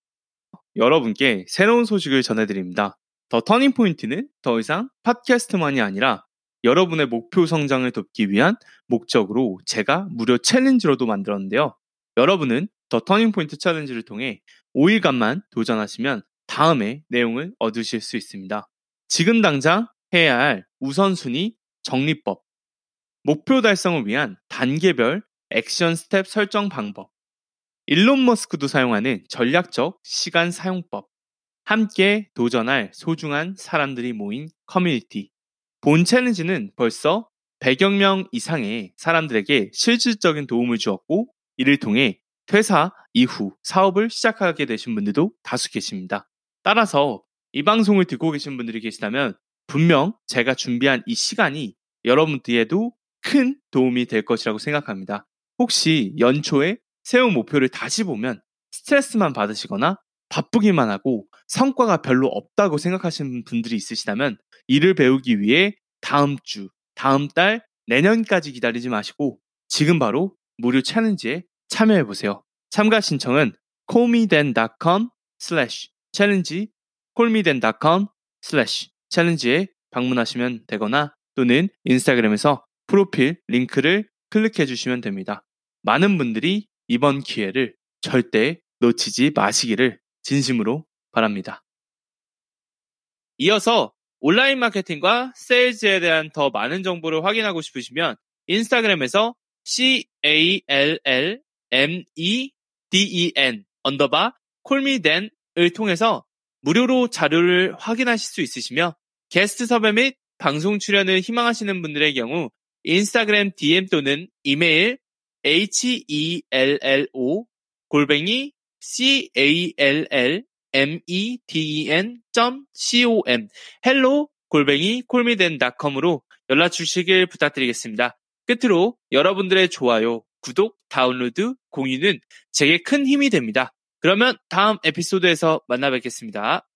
여러분께 새로운 소식을 전해드립니다. 더 터닝포인트는 더 이상 팟캐스트만이 아니라 여러분의 목표 성장을 돕기 위한 목적으로 제가 무료 challenge로도 만들었는데요. 여러분은 더 터닝포인트 challenge를 통해 5일간만 도전하시면 다음의 내용을 얻으실 수 있습니다. 지금 당장 해야 할 우선순위 정리법, 목표 달성을 위한 단계별 action step 설정 방법, 일론 머스크도 사용하는 전략적 시간 사용법, 함께 도전할 소중한 사람들이 모인 커뮤니티. 본 challenge는 벌써 100여 명 이상의 사람들에게 실질적인 도움을 주었고, 이를 통해 퇴사 이후 사업을 시작하게 되신 분들도 다수 계십니다. 따라서 이 방송을 듣고 계신 분들이 계시다면 분명 제가 준비한 이 시간이 여러분들에도 큰 도움이 될 것이라고 생각합니다. 혹시 연초에 세운 목표를 다시 보면 스트레스만 받으시거나 바쁘기만 하고 성과가 별로 없다고 생각하시는 분들이 있으시다면 이를 배우기 위해 다음 주, 다음 달, 내년까지 기다리지 마시고 지금 바로 무료 챌린지에 참여해 보세요. 참가 신청은 callmeden.com slash challenge callmeden.com slash challenge에 방문하시면 되거나 또는 인스타그램에서 프로필 링크를 클릭해 주시면 됩니다. 많은 분들이 이번 기회를 절대 놓치지 마시기를 진심으로 바랍니다. 이어서 온라인 마케팅과 세일즈에 대한 더 많은 정보를 확인하고 싶으시면 인스타그램에서 C-A-L-L-M-E-D-E-N 언더바 callmeden을 통해서 무료로 자료를 확인하실 수 있으시며 게스트 섭외 및 방송 출연을 희망하시는 분들의 경우 인스타그램 DM 또는 이메일 hello 골뱅이 callmeden.com hello 골뱅이 callmeden.com으로 연락 주시길 부탁드리겠습니다. 끝으로 여러분들의 좋아요, 구독, 다운로드, 공유는 제게 큰 힘이 됩니다. 그러면 다음 에피소드에서 만나 뵙겠습니다.